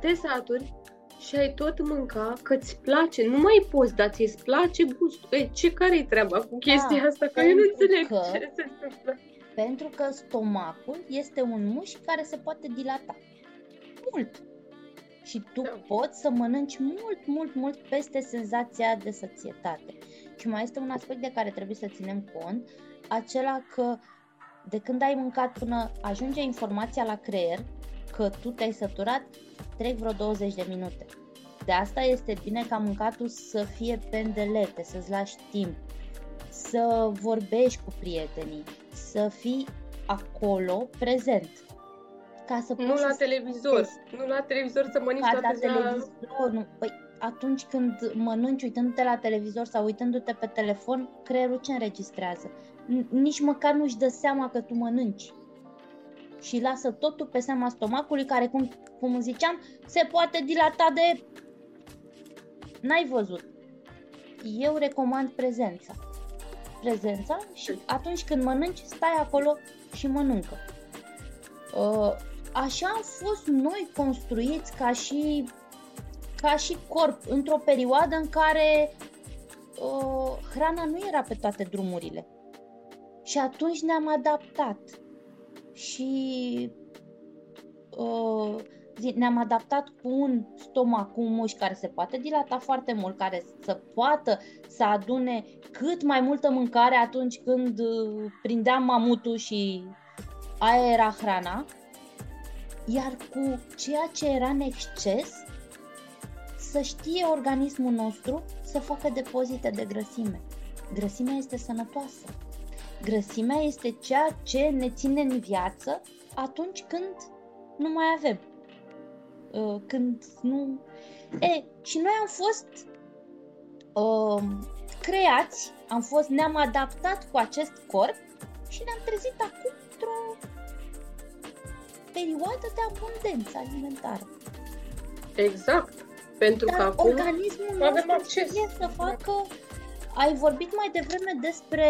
Te saturi și ai tot mânca că îți place, nu mai poți, dar ți-ți place gustul. E, ce care-i treaba cu chestia da, asta? Că eu nu înțeleg că... ce se întâmplă. Pentru că stomacul este un mușchi care se poate dilata. Mult. Și tu da. poți să mănânci mult, mult, mult peste senzația de sățietate. Și mai este un aspect de care trebuie să ținem cont, acela că de când ai mâncat până ajunge informația la creier că tu te-ai săturat, trec vreo 20 de minute. De asta este bine ca mâncatul să fie pendelete, să-ți lași timp, să vorbești cu prietenii, să fii acolo prezent. Ca să nu la televizor, nu la televizor să mănânci toată la televizor, nu. Păi atunci când mănânci uitându-te la televizor sau uitându-te pe telefon, creierul ce înregistrează? Nici măcar nu-și dă seama că tu mănânci. Și lasă totul pe seama stomacului care, cum, cum ziceam, se poate dilata de... N-ai văzut. Eu recomand prezența prezența și atunci când mănânci, stai acolo și mănâncă. Uh, așa am fost noi construiți ca și ca și corp într-o perioadă în care uh, hrana nu era pe toate drumurile. Și atunci ne-am adaptat. Și uh, ne-am adaptat cu un stomac, cu un mușchi care se poate dilata foarte mult, care să poată să adune cât mai multă mâncare atunci când uh, prindeam mamutul și aia era hrana, iar cu ceea ce era în exces, să știe organismul nostru să facă depozite de grăsime. Grăsimea este sănătoasă. Grăsimea este ceea ce ne ține în viață atunci când nu mai avem. Uh, când nu... E, și noi am fost uh, creați, am fost, ne-am adaptat cu acest corp și ne-am trezit acum într-o perioadă de abundență alimentară. Exact. Pentru Dar că acum organismul nostru avem acces. trebuie să facă... Ai vorbit mai devreme despre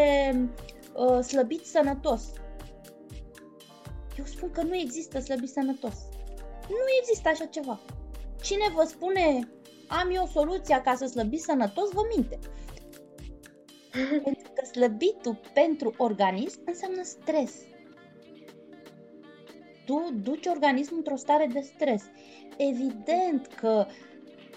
uh, slăbit sănătos. Eu spun că nu există slăbit sănătos. Nu există așa ceva. Cine vă spune am eu soluția ca să slăbiți sănătos, vă minte. Pentru că slăbitul pentru organism înseamnă stres. Tu duci organismul într-o stare de stres. Evident că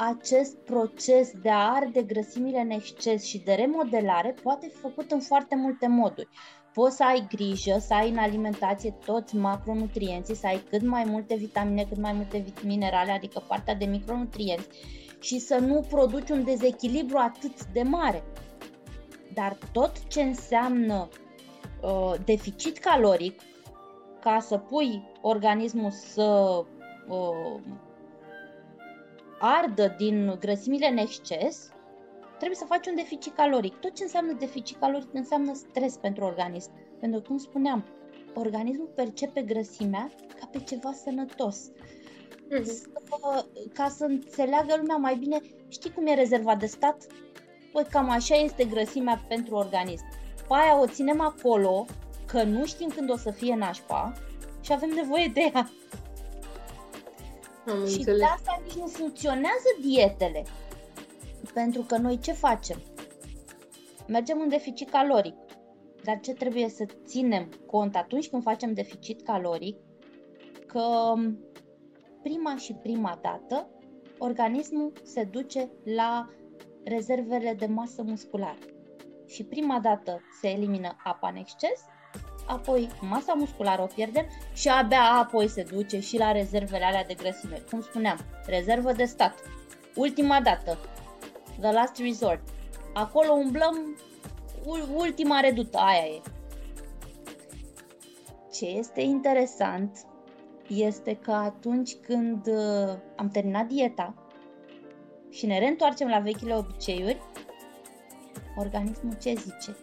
acest proces de a arde grăsimile în exces și de remodelare poate fi făcut în foarte multe moduri. Poți să ai grijă, să ai în alimentație toți macronutrienții, să ai cât mai multe vitamine, cât mai multe minerale, adică partea de micronutrienți și să nu produci un dezechilibru atât de mare. Dar tot ce înseamnă uh, deficit caloric, ca să pui organismul să uh, ardă din grăsimile în exces, trebuie să faci un deficit caloric. Tot ce înseamnă deficit caloric înseamnă stres pentru organism. Pentru că, cum spuneam, organismul percepe grăsimea ca pe ceva sănătos. Mhm. Să, ca să înțeleagă lumea mai bine, știi cum e rezervat de stat? Păi cam așa este grăsimea pentru organism. Pe aia o ținem acolo, că nu știm când o să fie nașpa și avem nevoie de ea. Am Și înțeles. de asta nici nu funcționează dietele. Pentru că noi ce facem? Mergem în deficit caloric. Dar ce trebuie să ținem cont atunci când facem deficit caloric? Că prima și prima dată organismul se duce la rezervele de masă musculară. Și prima dată se elimină apa în exces, apoi masa musculară o pierdem și abia apoi se duce și la rezervele alea de grăsime. Cum spuneam, rezervă de stat. Ultima dată, the last resort. Acolo umblăm, ul- ultima redută, aia e. Ce este interesant este că atunci când uh, am terminat dieta și ne reîntoarcem la vechile obiceiuri, organismul ce zice?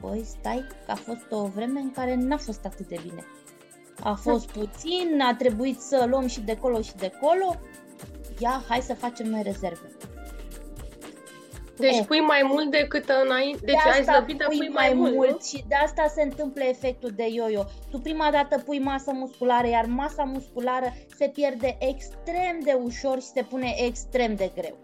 Băi, stai, că a fost o vreme în care n-a fost atât de bine. A fost puțin, a trebuit să luăm și de colo și de colo. Ia, hai să facem noi rezerve. Deci E. pui mai mult decât înainte. Deci de ai asta slăbit, dar pui mai mult, nu? și de asta se întâmplă efectul de yo-yo. Tu prima dată pui masă musculară, iar masa musculară se pierde extrem de ușor și se pune extrem de greu.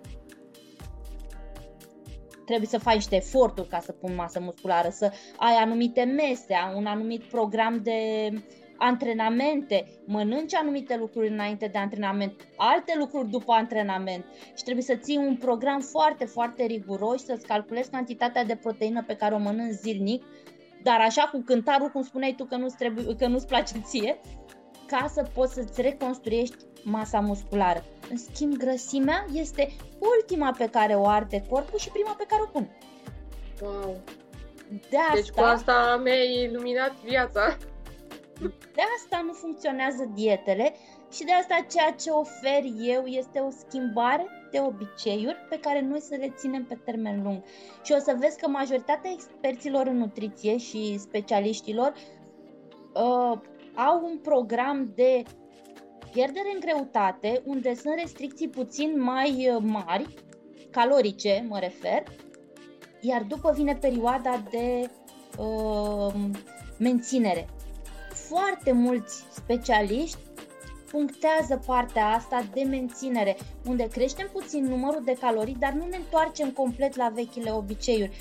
Trebuie să faci niște eforturi ca să pun masă musculară, să ai anumite mese, un anumit program de antrenamente, mănânci anumite lucruri înainte de antrenament, alte lucruri după antrenament și trebuie să ții un program foarte, foarte riguros și să-ți calculezi cantitatea de proteină pe care o mănânci zilnic, dar așa cu cântarul, cum spuneai tu că nu-ți, trebuie, că nu-ți place ție, ca să poți să-ți reconstruiești masa musculară. În schimb, grăsimea este ultima pe care o arde corpul și prima pe care o pun. Wow. De asta, Deci cu asta mi-ai iluminat viața. De asta nu funcționează dietele și de asta ceea ce ofer eu este o schimbare de obiceiuri pe care noi să le ținem pe termen lung. Și o să vezi că majoritatea experților în nutriție și specialiștilor uh, au un program de pierdere în greutate, unde sunt restricții puțin mai uh, mari, calorice mă refer, iar după vine perioada de uh, menținere. Foarte mulți specialiști punctează partea asta de menținere, unde creștem puțin numărul de calorii, dar nu ne întoarcem complet la vechile obiceiuri.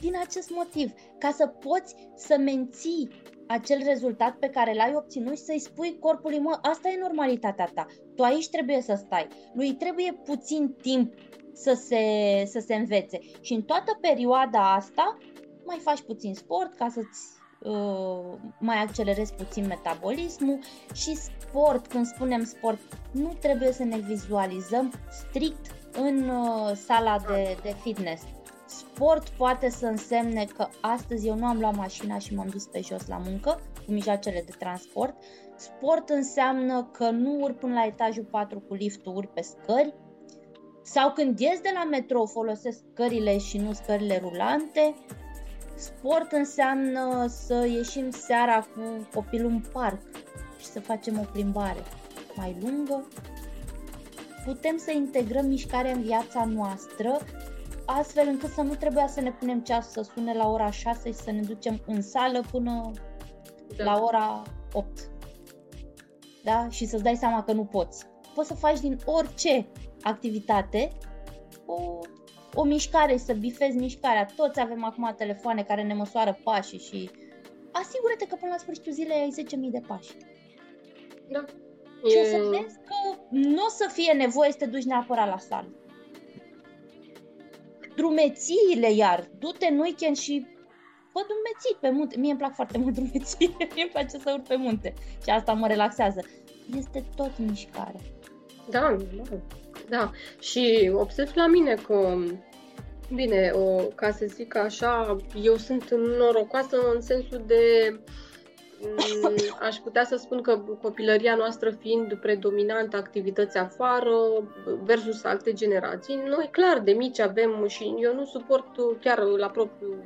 Din acest motiv, ca să poți să menții acel rezultat pe care l-ai obținut și să-i spui corpului, mă, asta e normalitatea ta, tu aici trebuie să stai, lui trebuie puțin timp să se, să se învețe. Și în toată perioada asta mai faci puțin sport ca să-ți uh, mai accelerezi puțin metabolismul și sport, când spunem sport, nu trebuie să ne vizualizăm strict în uh, sala de, de fitness. Sport poate să însemne că astăzi eu nu am luat mașina și m-am dus pe jos la muncă cu mijloacele de transport. Sport înseamnă că nu urc până la etajul 4 cu liftul, urc pe scări. Sau când ies de la metrou folosesc scările și nu scările rulante. Sport înseamnă să ieșim seara cu copilul în parc și să facem o plimbare mai lungă. Putem să integrăm mișcarea în viața noastră astfel încât să nu trebuia să ne punem ceas să sune la ora 6 și să ne ducem în sală până da. la ora 8. Da? Și să-ți dai seama că nu poți. Poți să faci din orice activitate o, o mișcare, să bifezi mișcarea. Toți avem acum telefoane care ne măsoară pașii și asigură-te că până la sfârșitul zilei ai 10.000 de pași. Da. Și e... o să vezi că nu o să fie nevoie să te duci neapărat la sală drumețiile iar, du-te în weekend și fă drumeții pe munte. Mie îmi plac foarte mult drumeții, îmi place să urc pe munte și asta mă relaxează. Este tot mișcare. Da, da, da. Și observ la mine că Bine, o, ca să zic așa, eu sunt norocoasă în sensul de Mm, aș putea să spun că copilăria noastră fiind predominant activități afară versus alte generații, noi clar de mici avem și eu nu suport chiar la propriu,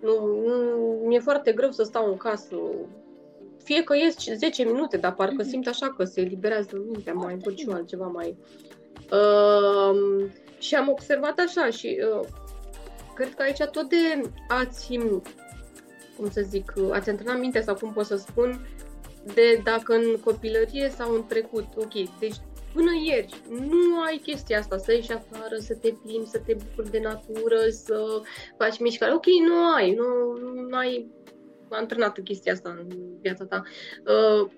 nu, nu mi-e foarte greu să stau în casă fie că ies 10 minute, dar parcă mhm. simt așa că se eliberează mintea, mai văd și altceva mai... Uh, și am observat așa și uh, cred că aici tot de ați cum să zic, ați antrenat mintea sau cum pot să spun, de dacă în copilărie sau în trecut, ok, deci până ieri nu ai chestia asta, să ieși afară, să te plimbi, să te bucuri de natură, să faci mișcare, ok, nu ai, nu, nu ai antrenat chestia asta în viața ta. Uh,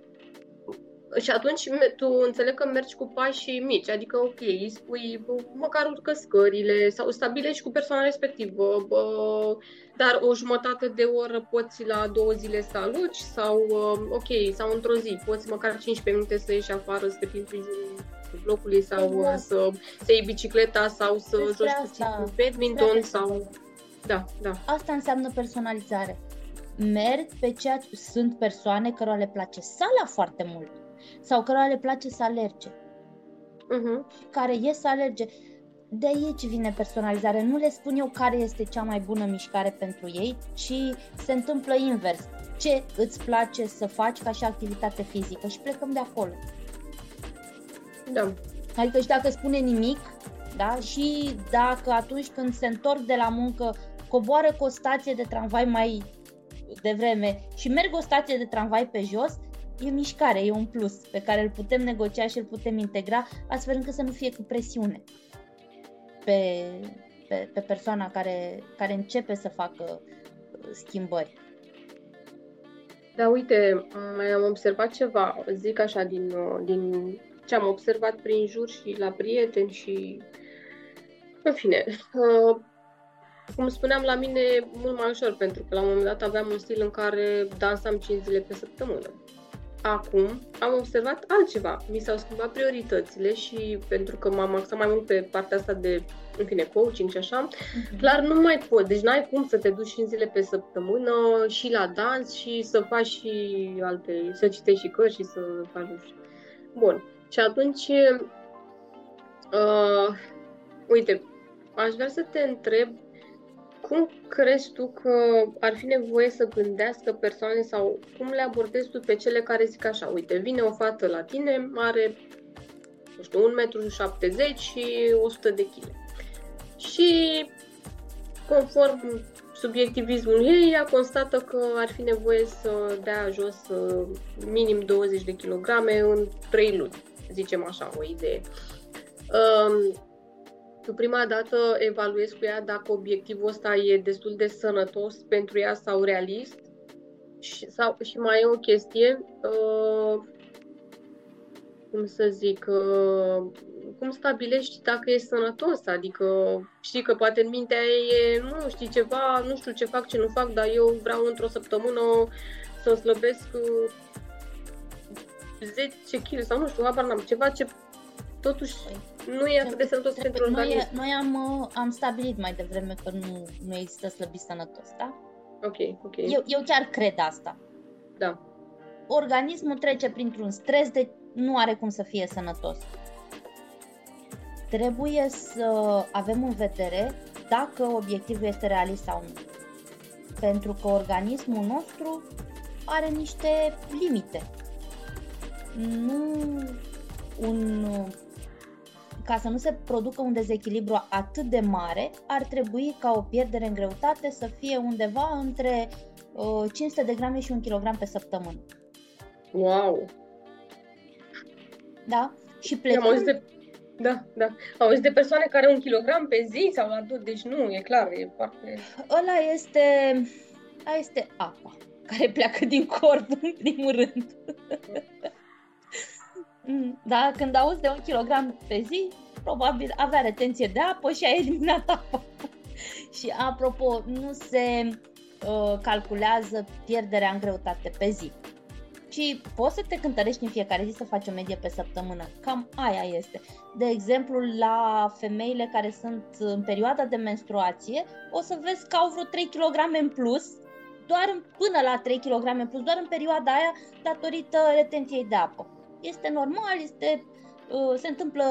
și atunci tu înțeleg că mergi cu pași mici, adică ok, îi spui măcar urcă scările sau stabilești cu persoana respectivă, bă, dar o jumătate de oră poți la două zile să aluci sau ok, sau într-o zi poți măcar 15 minute să ieși afară, să te plimbi blocului sau exact. să, să iei bicicleta sau să Despre joci puțin cu badminton sau... Da, da. Asta înseamnă personalizare. Merg pe ceea ce sunt persoane cărora le place sala foarte mult sau cărora le place să alerge. Uh-huh. Care ies să alerge. De aici vine personalizarea. Nu le spun eu care este cea mai bună mișcare pentru ei, ci se întâmplă invers. Ce îți place să faci ca și activitate fizică și plecăm de acolo. Da. Adică și dacă spune nimic, da, și dacă atunci când se întorc de la muncă coboară cu o stație de tramvai mai devreme și merg o stație de tramvai pe jos, e mișcare, e un plus pe care îl putem negocia și îl putem integra astfel încât să nu fie cu presiune pe, pe, pe persoana care, care începe să facă uh, schimbări. Da, uite, mai am observat ceva, zic așa, din, uh, din ce am observat prin jur și la prieteni și... În fine, uh, cum spuneam, la mine mult mai ușor, pentru că la un moment dat aveam un stil în care dansam 5 zile pe săptămână. Acum am observat altceva. Mi s-au schimbat prioritățile și pentru că m-am axat mai mult pe partea asta de, în fine, coaching și așa, uh-huh. clar nu mai pot. Deci n-ai cum să te duci în zile pe săptămână și la dans și să faci și alte, să citești și cărți și să faci nu știu. Bun. Și atunci, uh, uite, aș vrea să te întreb cum crezi tu că ar fi nevoie să gândească persoane sau cum le abordezi tu pe cele care zic așa, uite, vine o fată la tine, are, nu știu, 1,70 m și 100 de kg. Și conform subiectivismul ei, ea constată că ar fi nevoie să dea jos uh, minim 20 de kilograme în 3 luni, zicem așa, o idee. Um, tu prima dată evaluezi cu ea dacă obiectivul ăsta e destul de sănătos pentru ea sau realist și, sau, și mai e o chestie, uh, cum să zic, uh, cum stabilești dacă e sănătos? Adică știi că poate în mintea ei e, nu știi ceva, nu știu ce fac, ce nu fac, dar eu vreau într-o săptămână să slăbesc 10 kg sau nu știu, habar n-am, ceva ce totuși nu e atât de sănătos pentru organism. Noi, noi am, uh, am stabilit mai devreme că nu, nu există slăbit sănătos, da? Ok, ok. Eu, eu chiar cred asta. Da. Organismul trece printr-un stres de nu are cum să fie sănătos. Trebuie să avem în vedere dacă obiectivul este realist sau nu. Pentru că organismul nostru are niște limite. Nu un ca să nu se producă un dezechilibru atât de mare, ar trebui ca o pierdere în greutate să fie undeva între uh, 500 de grame și un kilogram pe săptămână. Wow! Da? Și plecând... de... Da, da. Am auzit de persoane care un kilogram pe zi sau la tot, deci nu, e clar, e foarte... Ăla este, aia este apa care pleacă din corp, în primul rând. Mm, da, când auzi de un kilogram pe zi, probabil avea retenție de apă și a eliminat apa. și apropo, nu se uh, calculează pierderea în greutate pe zi ci poți să te cântărești în fiecare zi să faci o medie pe săptămână. Cam aia este. De exemplu, la femeile care sunt în perioada de menstruație, o să vezi că au vreo 3 kg în plus, doar până la 3 kg în plus, doar în perioada aia, datorită retenției de apă. Este normal, este uh, se întâmplă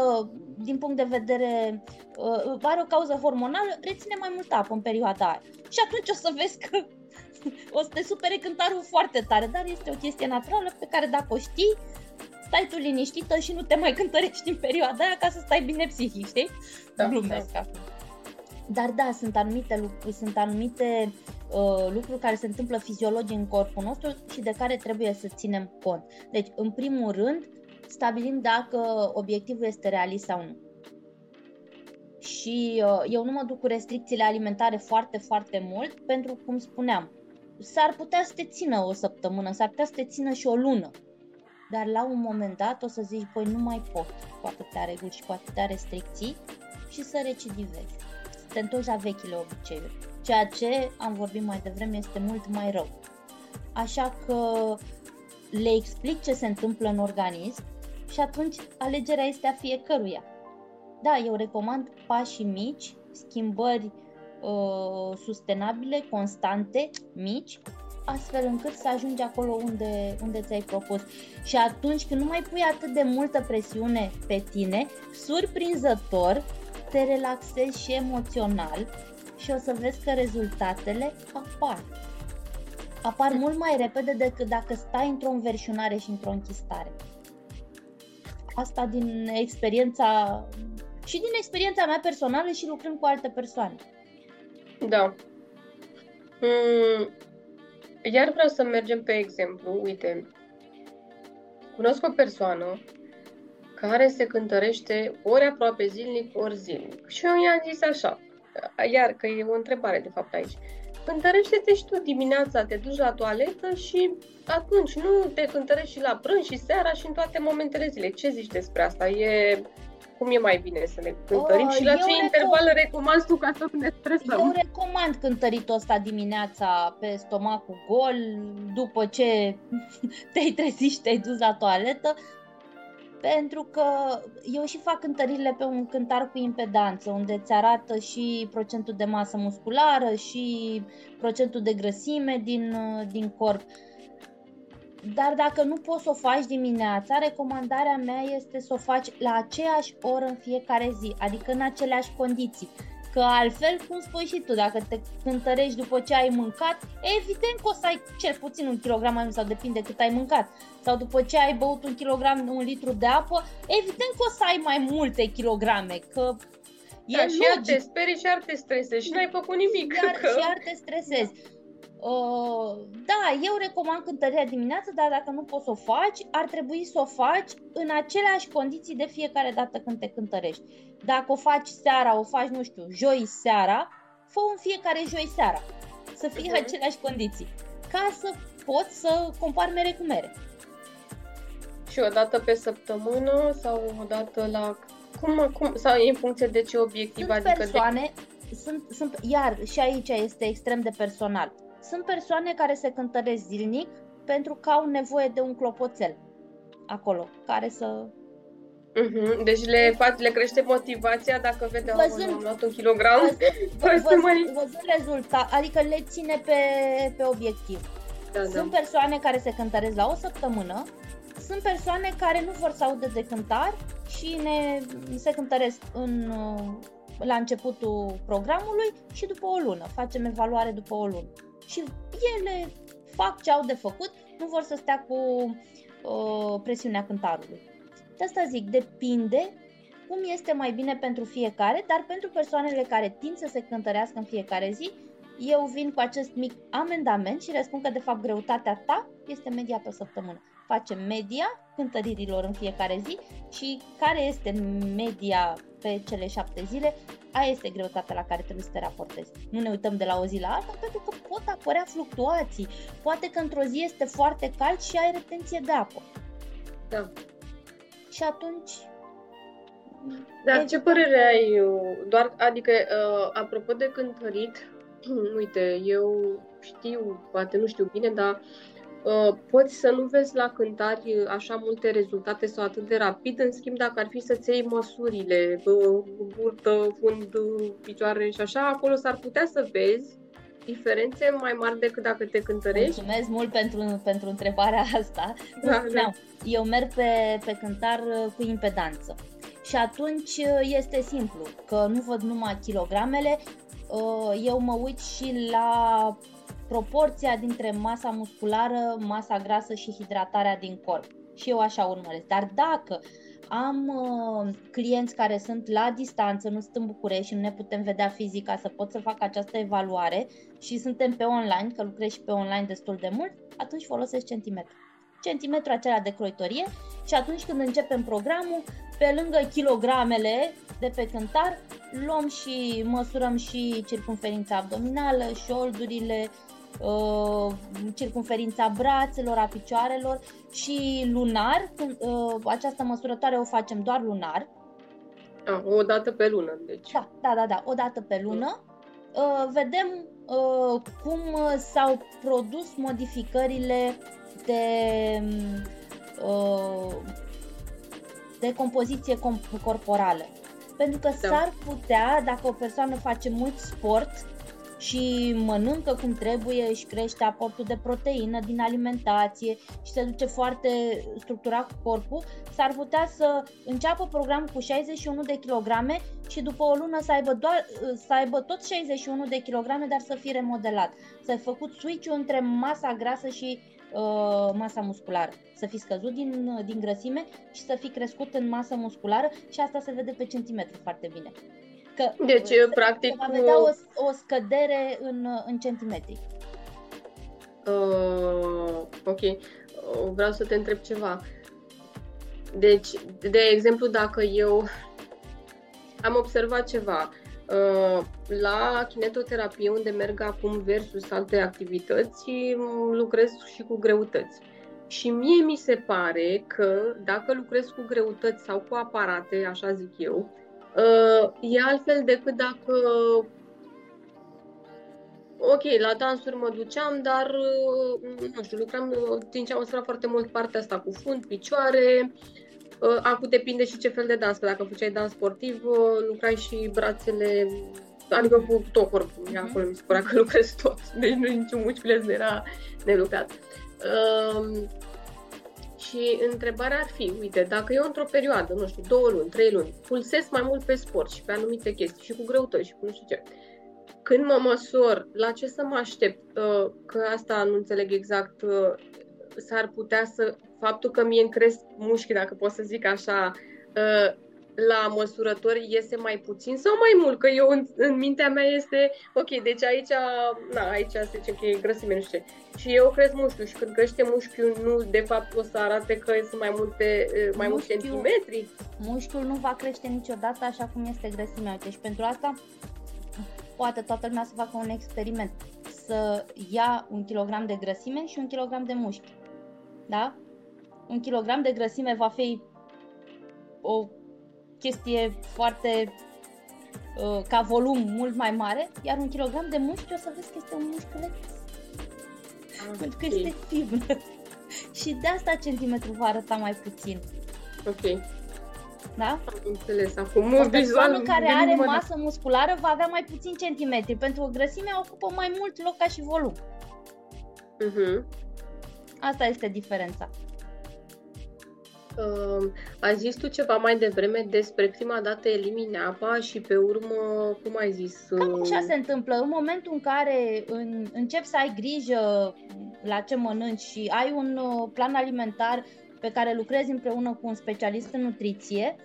din punct de vedere, uh, are o cauză hormonală, reține mai multă apă în perioada aia. Și atunci o să vezi că o să te supere cântarul foarte tare, dar este o chestie naturală pe care dacă o știi, stai tu liniștită și nu te mai cântărești în perioada aia ca să stai bine psihic, știi? Da, Glumesc da. Dar da, sunt anumite lucruri, sunt anumite uh, lucruri care se întâmplă fiziologic în corpul nostru și de care trebuie să ținem cont. Deci, în primul rând, stabilim dacă obiectivul este realist sau nu. Și uh, eu nu mă duc cu restricțiile alimentare foarte, foarte mult, pentru cum spuneam, s-ar putea să te țină o săptămână, s-ar putea să te țină și o lună. Dar la un moment dat o să zici, băi, nu mai pot cu atâtea reguli și cu atâtea restricții și să recidivezi. Să te întorci la vechile obiceiuri. Ceea ce, am vorbit mai devreme, este mult mai rău. Așa că le explic ce se întâmplă în organism și atunci alegerea este a fiecăruia. Da, eu recomand pașii mici, schimbări uh, sustenabile, constante, mici, astfel încât să ajungi acolo unde, unde ți-ai propus. Și atunci când nu mai pui atât de multă presiune pe tine, surprinzător, te relaxezi și emoțional și o să vezi că rezultatele apar. Apar mult mai repede decât dacă stai într-o înverșunare și într-o închistare. Asta din experiența și din experiența mea personală și lucrând cu alte persoane. Da. Mm, iar vreau să mergem pe exemplu. Uite, cunosc o persoană care se cântărește ori aproape zilnic, ori zilnic. Și eu i-am zis așa, iar că e o întrebare de fapt aici. Cântărește-te și tu dimineața, te duci la toaletă și atunci nu te cântărești și la prânz și seara și în toate momentele zilei. Ce zici despre asta? E cum e mai bine să ne cântărim oh, și la ce recom- interval recomanzi tu ca să ne stresăm? Eu recomand cântăritul ăsta dimineața pe stomacul gol, după ce te-ai trezit și te-ai dus la toaletă, pentru că eu și fac cântările pe un cântar cu impedanță, unde îți arată și procentul de masă musculară și procentul de grăsime din, din corp. Dar dacă nu poți să o faci dimineața, recomandarea mea este să o faci la aceeași oră în fiecare zi, adică în aceleași condiții. Că altfel, cum spui și tu, dacă te cântărești după ce ai mâncat, evident că o să ai cel puțin un kilogram mai mult sau depinde cât ai mâncat. Sau după ce ai băut un kilogram, un litru de apă, evident că o să ai mai multe kilograme, că E da, și iar te sperii și iar te stresezi și n-ai făcut nimic. Iar, că... Și iar te stresezi. Uh, da, eu recomand cântărirea dimineață, dar dacă nu poți să o faci, ar trebui să o faci în aceleași condiții de fiecare dată când te cântărești. Dacă o faci seara, o faci, nu știu, joi seara, fă în fiecare joi seara. Să fie uh-huh. aceleași condiții. Ca să poți să compari mere cu mere. Și o dată pe săptămână sau o dată la... Cum, cum, sau în funcție de ce obiectiv? Sunt adică persoane, de... sunt, sunt, iar și aici este extrem de personal. Sunt persoane care se cântăresc zilnic pentru că au nevoie de un clopoțel acolo, care să Uh-huh. Deci le, le crește motivația dacă vede văzând, am luat un kilogram. Văzând, văzând, mai... văzând rezultat, adică le ține pe, pe obiectiv. Da, Sunt da. persoane care se cântăresc la o săptămână, sunt persoane care nu vor să audă de cântar și ne, se cântăresc în, la începutul programului și după o lună. Facem evaluare după o lună. Și ele fac ce au de făcut, nu vor să stea cu uh, presiunea cântarului. De asta zic, depinde cum este mai bine pentru fiecare, dar pentru persoanele care tind să se cântărească în fiecare zi, eu vin cu acest mic amendament și răspund că de fapt greutatea ta este media pe săptămână. Facem media cântăririlor în fiecare zi și care este media pe cele șapte zile, aia este greutatea la care trebuie să te raportezi. Nu ne uităm de la o zi la alta pentru că pot apărea fluctuații. Poate că într-o zi este foarte cald și ai retenție de apă. Da. Și atunci dar ce părere ai, doar, adică, uh, apropo de cântărit, uite, eu știu, poate nu știu bine, dar uh, poți să nu vezi la cântari așa multe rezultate sau atât de rapid, în schimb dacă ar fi să-ți iei măsurile, uh, burtă, fund, picioare și așa, acolo s-ar putea să vezi diferențe mai mari decât dacă te cântărești? Mulțumesc mult pentru, pentru întrebarea asta. Da, da. Eu merg pe, pe cântar cu impedanță. Și atunci este simplu, că nu văd numai kilogramele, Uh, eu mă uit și la proporția dintre masa musculară, masa grasă și hidratarea din corp. Și eu așa urmăresc. Dar dacă am uh, clienți care sunt la distanță, nu sunt în București și nu ne putem vedea fizic ca să pot să fac această evaluare și suntem pe online, că lucrez și pe online destul de mult, atunci folosesc centimetru. Centimetru acela de croitorie și atunci când începem programul, pe lângă kilogramele de pe cântar, luăm și măsurăm și circumferința abdominală, șoldurile, uh, circumferința brațelor, a picioarelor și lunar. Uh, această măsurătoare o facem doar lunar. Ah, o dată pe lună, deci. Da, da, da, da o dată pe lună. Uh, vedem cum s-au produs modificările de de compoziție corporală. Pentru că da. s-ar putea, dacă o persoană face mult sport și mănâncă cum trebuie, își crește aportul de proteină din alimentație și se duce foarte structurat cu corpul, s-ar putea să înceapă programul cu 61 de kilograme și după o lună să aibă, doar, să aibă tot 61 de kilograme, dar să fie remodelat. Să ai făcut switch-ul între masa grasă și uh, masa musculară. Să fi scăzut din, din grăsime și să fi crescut în masă musculară și asta se vede pe centimetru foarte bine. Că, deci, se, practic... Se va vedea o, o scădere în, în centimetri. Uh, ok. Uh, vreau să te întreb ceva. Deci, de exemplu, dacă eu am observat ceva, Uh, la kinetoterapie, unde merg acum versus alte activități, lucrez și cu greutăți. Și mie mi se pare că dacă lucrez cu greutăți sau cu aparate, așa zic eu, uh, e altfel decât dacă ok, la dansuri mă duceam, dar, uh, nu știu, lucram, din ce am foarte mult partea asta cu fund, picioare, Uh, acum depinde și ce fel de dans, că dacă făceai dans sportiv, uh, lucrai și brațele, adică cu tot corpul, mm-hmm. acolo mi se părea că lucrezi tot, deci nu niciun mușchiuleț nu era nelucrat. Um, și întrebarea ar fi, uite, dacă eu într-o perioadă, nu știu, două luni, trei luni, pulsez mai mult pe sport și pe anumite chestii și cu greutăți și cu nu știu ce, când mă măsor, la ce să mă aștept, uh, că asta nu înțeleg exact, s-ar putea să, faptul că mie îmi cresc mușchi, dacă pot să zic așa, uh, la măsurător iese mai puțin sau mai mult? Că eu în, în mintea mea este, ok, deci aici, na, aici se zice că e grăsime, nu știu ce. Și eu cresc mușchiul și când crește mușchiul, nu de fapt o să arate că sunt mai multe, mai mulți centimetri? Mușchiul nu va crește niciodată așa cum este grăsimea. Uite, și pentru asta poate toată lumea să facă un experiment. Să ia un kilogram de grăsime și un kilogram de mușchi. Da? Un kilogram de grăsime va fi o chestie foarte uh, ca volum mult mai mare, iar un kilogram de mușchi o să vezi că este un mușchiuleț. Ah, Pentru că este fibră. și de asta centimetrul va arăta mai puțin. Ok. Da? Am înțeles. Acum o persoană care are masă musculară va avea mai puțin centimetri, pentru că grăsimea ocupă mai mult loc ca și volum. Uh-huh. Asta este diferența. Uh, ai zis tu ceva mai devreme despre prima dată elimini apa și pe urmă, cum ai zis? Uh... Cam așa se întâmplă. În momentul în care în, începi să ai grijă la ce mănânci și ai un uh, plan alimentar pe care lucrezi împreună cu un specialist în nutriție,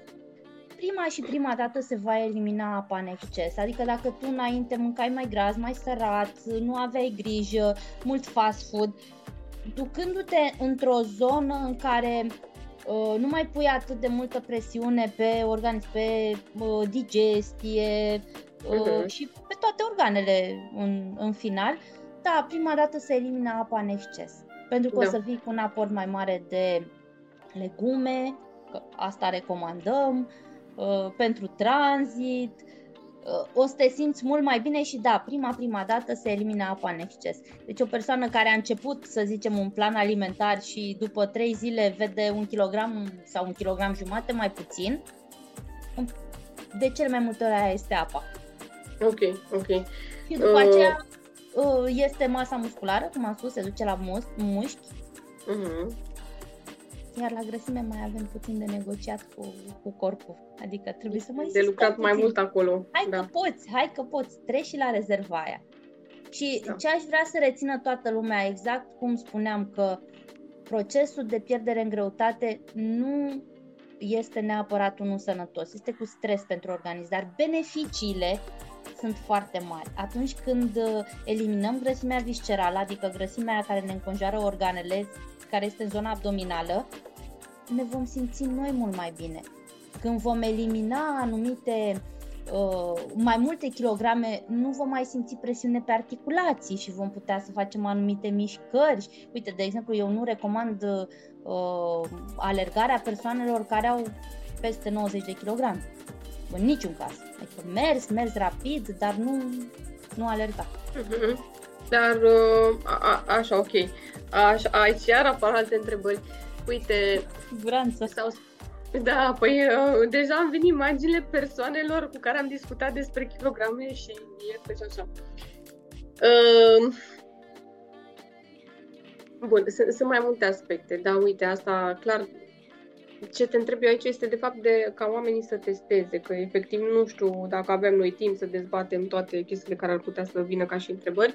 prima și prima dată se va elimina apa în exces. Adică dacă tu înainte mâncai mai gras, mai sărat, nu aveai grijă, mult fast food, ducându-te într-o zonă în care Uh, nu mai pui atât de multă presiune pe organism, pe uh, digestie uh-huh. și pe toate organele în, în final. Da, prima dată se elimina apa în exces. Pentru că da. o să vii cu un aport mai mare de legume, că asta recomandăm, uh, pentru tranzit, o să te simți mult mai bine și da, prima, prima dată se elimina apa în exces. Deci o persoană care a început, să zicem, un plan alimentar și după trei zile vede un kilogram sau un kilogram jumate mai puțin, de cel mai multe ori aia este apa. Ok, ok. Și după uh... aceea uh, este masa musculară, cum am spus, se duce la mușchi. Uh-huh iar la grăsime mai avem puțin de negociat cu, cu corpul. Adică trebuie să mai De lucrat mai puțin. mult acolo. Hai da. că poți, hai că poți, treci și la rezerva aia. Și da. ce aș vrea să rețină toată lumea, exact cum spuneam că procesul de pierdere în greutate nu este neapărat unul sănătos, este cu stres pentru organism, dar beneficiile sunt foarte mari. Atunci când uh, eliminăm grăsimea viscerală, adică grăsimea care ne înconjoară organele, care este în zona abdominală, ne vom simți noi mult mai bine. Când vom elimina anumite uh, mai multe kilograme, nu vom mai simți presiune pe articulații și vom putea să facem anumite mișcări. Uite, de exemplu, eu nu recomand uh, alergarea persoanelor care au peste 90 de kilograme. În niciun caz. Adică mers, mers rapid, dar nu, nu alerga. Mm-hmm. Dar, uh, a, a, așa, ok. Așa, aici iar apar alte întrebări. Uite, siguranță. Sau, da, păi uh, deja am venit imaginile persoanelor cu care am discutat despre kilograme și este și așa. Uh, bun, sunt, sunt mai multe aspecte, dar uite, asta clar ce te întreb eu aici este de fapt de ca oamenii să testeze, că efectiv nu știu dacă avem noi timp să dezbatem toate chestiile care ar putea să vină ca și întrebări,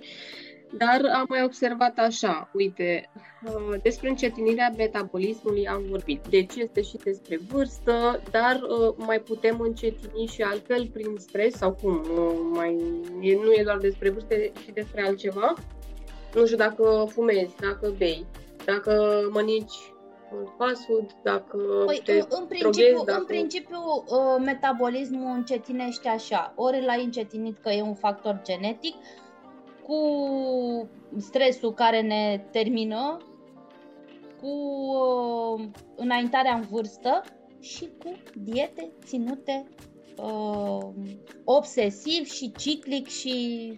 dar am mai observat așa, uite, uh, despre încetinirea metabolismului am vorbit. Deci este și despre vârstă, dar uh, mai putem încetini și altfel prin stres sau cum? Mai, nu e doar despre vârstă, și despre altceva? Nu știu dacă fumezi, dacă bei, dacă mănânci fast food, dacă păi, te în principiu, droghezi, dacă... în principiu uh, metabolismul încetinește așa, ori l-ai încetinit că e un factor genetic, cu stresul care ne termină, cu uh, înaintarea în vârstă și cu diete ținute uh, obsesiv și ciclic și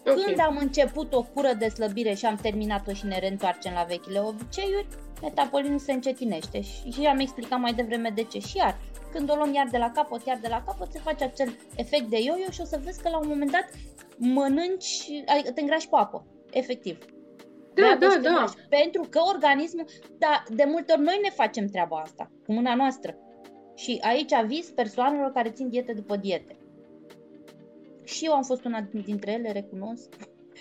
okay. când am început o cură de slăbire și am terminat-o și ne reîntoarcem la vechile obiceiuri, metabolismul se încetinește și, și am explicat mai devreme de ce și iar când o luăm iar de la capăt, iar de la capăt, se face acel efect de yo-yo și o să vezi că la un moment dat mănânci, adică te îngrași cu apă, efectiv. Da, da, da. Pentru că organismul, da, de multe ori noi ne facem treaba asta, cu mâna noastră. Și aici aviz persoanelor care țin diete după diete. Și eu am fost una dintre ele, recunosc.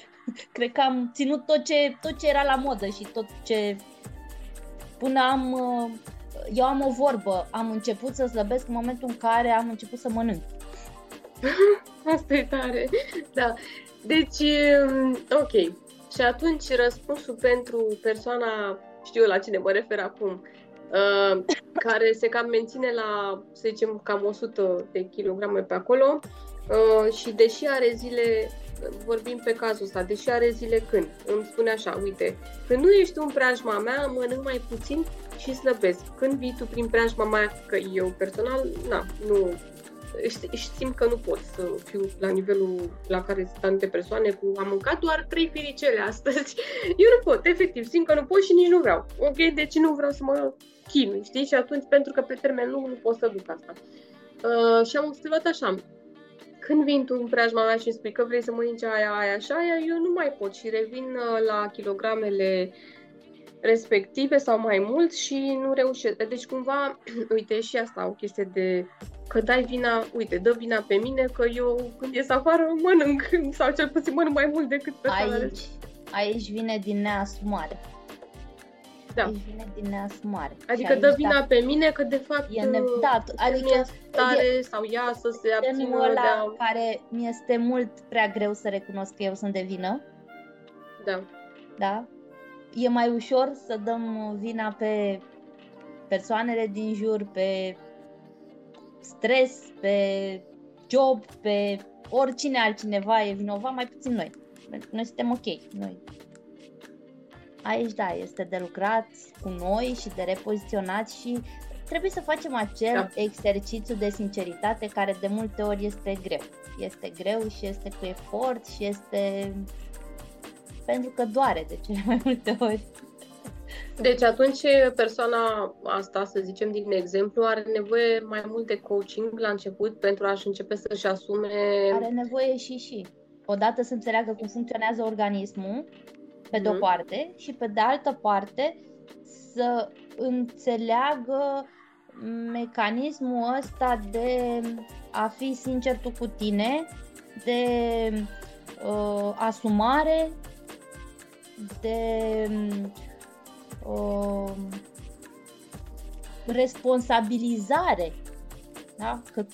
Cred că am ținut tot ce, tot ce era la modă și tot ce... Până am uh, eu am o vorbă, am început să slăbesc în momentul în care am început să mănânc. Asta e tare, da. Deci, um, ok. Și atunci răspunsul pentru persoana, știu la cine mă refer acum, uh, care se cam menține la, să zicem, cam 100 de kilograme pe acolo uh, și deși are zile vorbim pe cazul ăsta, deși are zile când îmi spune așa, uite, când nu ești în preajma mea, mănânc mai puțin și slăbesc. Când vii tu prin preajma mea, că eu personal, na, nu, și simt că nu pot să fiu la nivelul la care sunt anumite persoane cu am mâncat doar trei firicele astăzi. Eu nu pot, efectiv, simt că nu pot și nici nu vreau. Ok, deci nu vreau să mă chinui, știi? Și atunci, pentru că pe termen lung nu pot să duc asta. Uh, și am observat așa, când vin tu în preajma mea și îmi spui că vrei să mănânci aia, aia și aia, eu nu mai pot și revin uh, la kilogramele respective sau mai mult și nu reușesc. Deci cumva, uite, și asta o chestie de că dai vina, uite, dă vina pe mine că eu când ies afară mănânc sau cel puțin mănânc mai mult decât persoana Aici, aici vine din neasumare. Da. Aici vine din neasumare. Adică dă vina da, pe mine că de fapt e ne... da, adică tare e, sau ea să se abțină ăla de a... care mi este mult prea greu să recunosc că eu sunt de vină. Da. Da? E mai ușor să dăm vina pe persoanele din jur, pe stres, pe job, pe oricine altcineva e vinovat, mai puțin noi. Noi suntem ok. Noi aici da, este de lucrat cu noi și de repoziționat și trebuie să facem acel da. exercițiu de sinceritate care de multe ori este greu. Este greu și este cu efort și este pentru că doare de cele mai multe ori. Deci atunci persoana asta, să zicem din exemplu, are nevoie mai mult de coaching la început pentru a-și începe să-și asume... Are nevoie și și. Odată să înțeleagă cum funcționează organismul, pe de-o mhm. parte, și pe de altă parte să înțeleagă mecanismul ăsta de a fi sincer tu cu tine, de uh, asumare, de uh, responsabilizare. Da? Că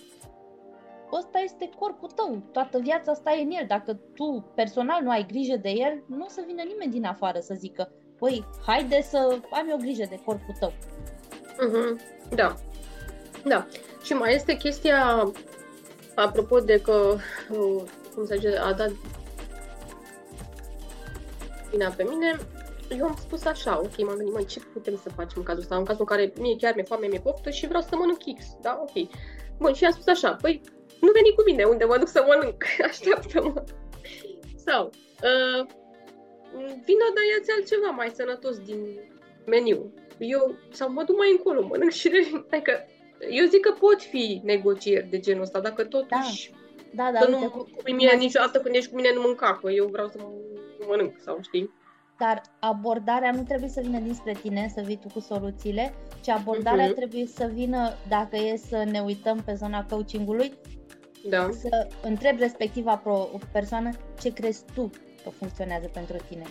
ăsta este corpul tău, toată viața asta e în el. Dacă tu personal nu ai grijă de el, nu o să vină nimeni din afară să zică, păi, haide să am eu grijă de corpul tău. Uh-huh. Da. Da. Și mai este chestia, apropo de că, uh, cum să zice, a dat vina pe mine, eu am spus așa, ok, m-am gândit, mai ce putem să facem în cazul ăsta? În cazul în care mie chiar mi-e foame, mi-e poftă și vreau să mănânc X, da? Ok. Bun, și am spus așa, păi nu veni cu mine unde mă duc să mănânc, așteaptă-mă. Sau, uh, vină, dar ia-ți altceva mai sănătos din meniu. Eu, sau mă duc mai încolo, mănânc și revin. Adică, eu zic că pot fi negocieri de genul ăsta, dacă totuși... Da, da, da. Să nu cu mine niciodată când ești cu mine nu mânca, că eu vreau să mănânc, sau știi? dar abordarea nu trebuie să vină dinspre tine, să vii tu cu soluțiile, ci abordarea uh-huh. trebuie să vină, dacă e să ne uităm pe zona coachingului, da. să întrebi respectiva pro- persoană ce crezi tu că funcționează pentru tine.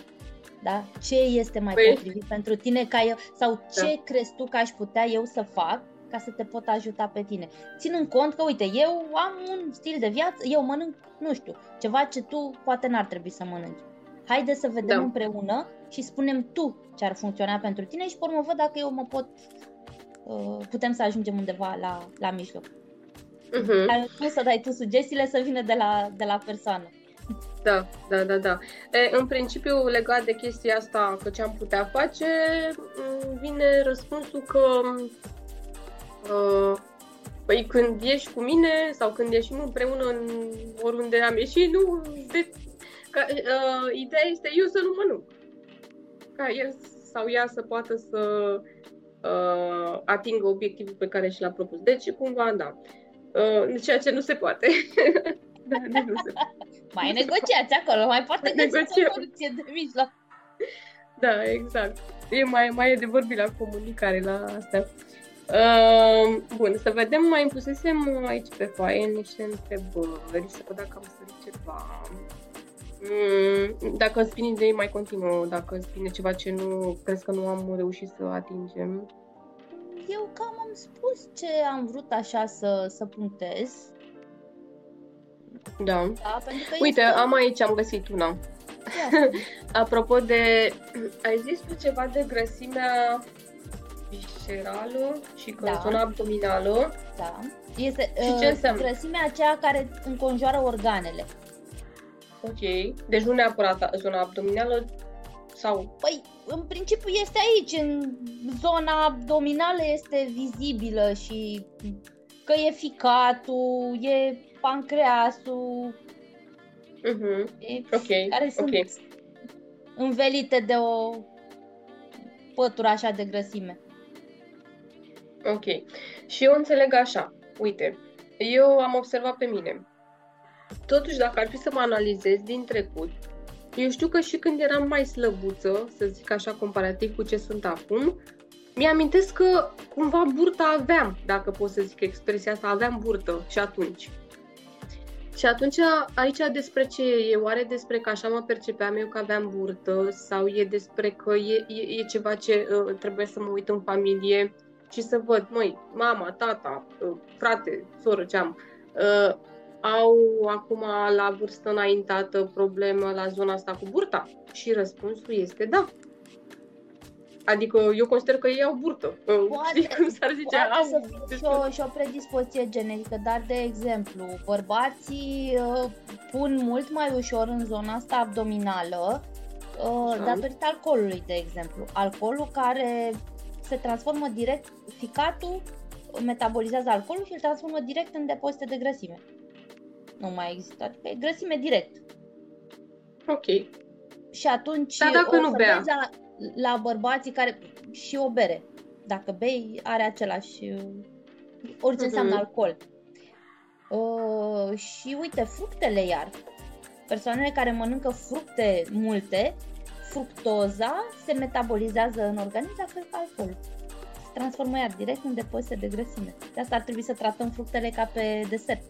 Da? Ce este mai păi... potrivit pentru tine ca eu, sau da. ce crezi tu că aș putea eu să fac ca să te pot ajuta pe tine. Ținând cont că, uite, eu am un stil de viață, eu mănânc, nu știu, ceva ce tu poate n-ar trebui să mănânci. Haide să vedem da. împreună și spunem tu ce ar funcționa pentru tine și pe urmă văd dacă eu mă pot, uh, putem să ajungem undeva la, la mijloc. Uh-huh. Dar nu să dai tu sugestiile să vină de la, de la persoană. Da, da, da, da. E, în principiu, legat de chestia asta, că ce am putea face, vine răspunsul că uh, păi când ești cu mine sau când ieșim împreună în oriunde am ieșit, nu, de, ca, uh, ideea este eu să nu mănânc. Ca el sau ea să poată să uh, atingă obiectivul pe care și l-a propus. Deci, cumva, da. Uh, ceea ce nu se poate. da, nu se mai negociați acolo, mai poate găsiți o soluție de mijloc. Da, exact. E mai, mai e de vorbit la comunicare, la astea. Uh, bun, să vedem, mai impusesem aici pe foaie niște întrebări, să văd dacă am sărit ceva. Mm, dacă îți vine idei, mai continuă. Dacă îți vine ceva ce nu crezi că nu am reușit să atingem. Eu cam am spus ce am vrut așa să, să punctez. Da. da pentru că Uite, este... am aici, am găsit una. Apropo de... Ai zis tu ceva de grăsimea viscerală și da. zona abdominală. Da. Este și ce uh, înseamnă? grăsimea aceea care înconjoară organele. Ok. Deci nu neapărat zona abdominală sau... Păi, în principiu este aici, în zona abdominală este vizibilă și că e ficatul, e pancreasul, uh-huh. e, okay. care sunt okay. învelite de o pătură așa de grăsime. Ok. Și eu înțeleg așa. Uite, eu am observat pe mine. Totuși, dacă ar fi să mă analizez din trecut, eu știu că și când eram mai slăbuță, să zic așa comparativ cu ce sunt acum, mi-amintesc că cumva burta aveam, dacă pot să zic expresia asta, aveam burtă și atunci. Și atunci, aici despre ce e? E oare despre că așa mă percepeam eu că aveam burtă sau e despre că e, e, e ceva ce uh, trebuie să mă uit în familie și să văd, măi, mama, tata, uh, frate, soră, ce am, uh, au acum la vârstă înaintată problemă la zona asta cu burta? Și răspunsul este da. Adică eu consider că ei au burtă. Poate, Știi cum s-ar zice? Au, să fie și o, și o predispoziție genetică, dar de exemplu, bărbații uh, pun mult mai ușor în zona asta abdominală uh, datorită alcoolului, de exemplu. Alcoolul care se transformă direct, ficatul metabolizează alcoolul și îl transformă direct în depozite de grăsime. Nu mai există, adică e grăsime direct. Ok. Și atunci Dar dacă o nu bea? La, la bărbații care și o bere. Dacă bei, are același orice uh-huh. înseamnă alcool. Uh, și uite, fructele iar. Persoanele care mănâncă fructe multe fructoza se metabolizează în organism la fel ca alcoolul. Se transformă iar direct în depozite de grăsime. De asta ar trebui să tratăm fructele ca pe desert.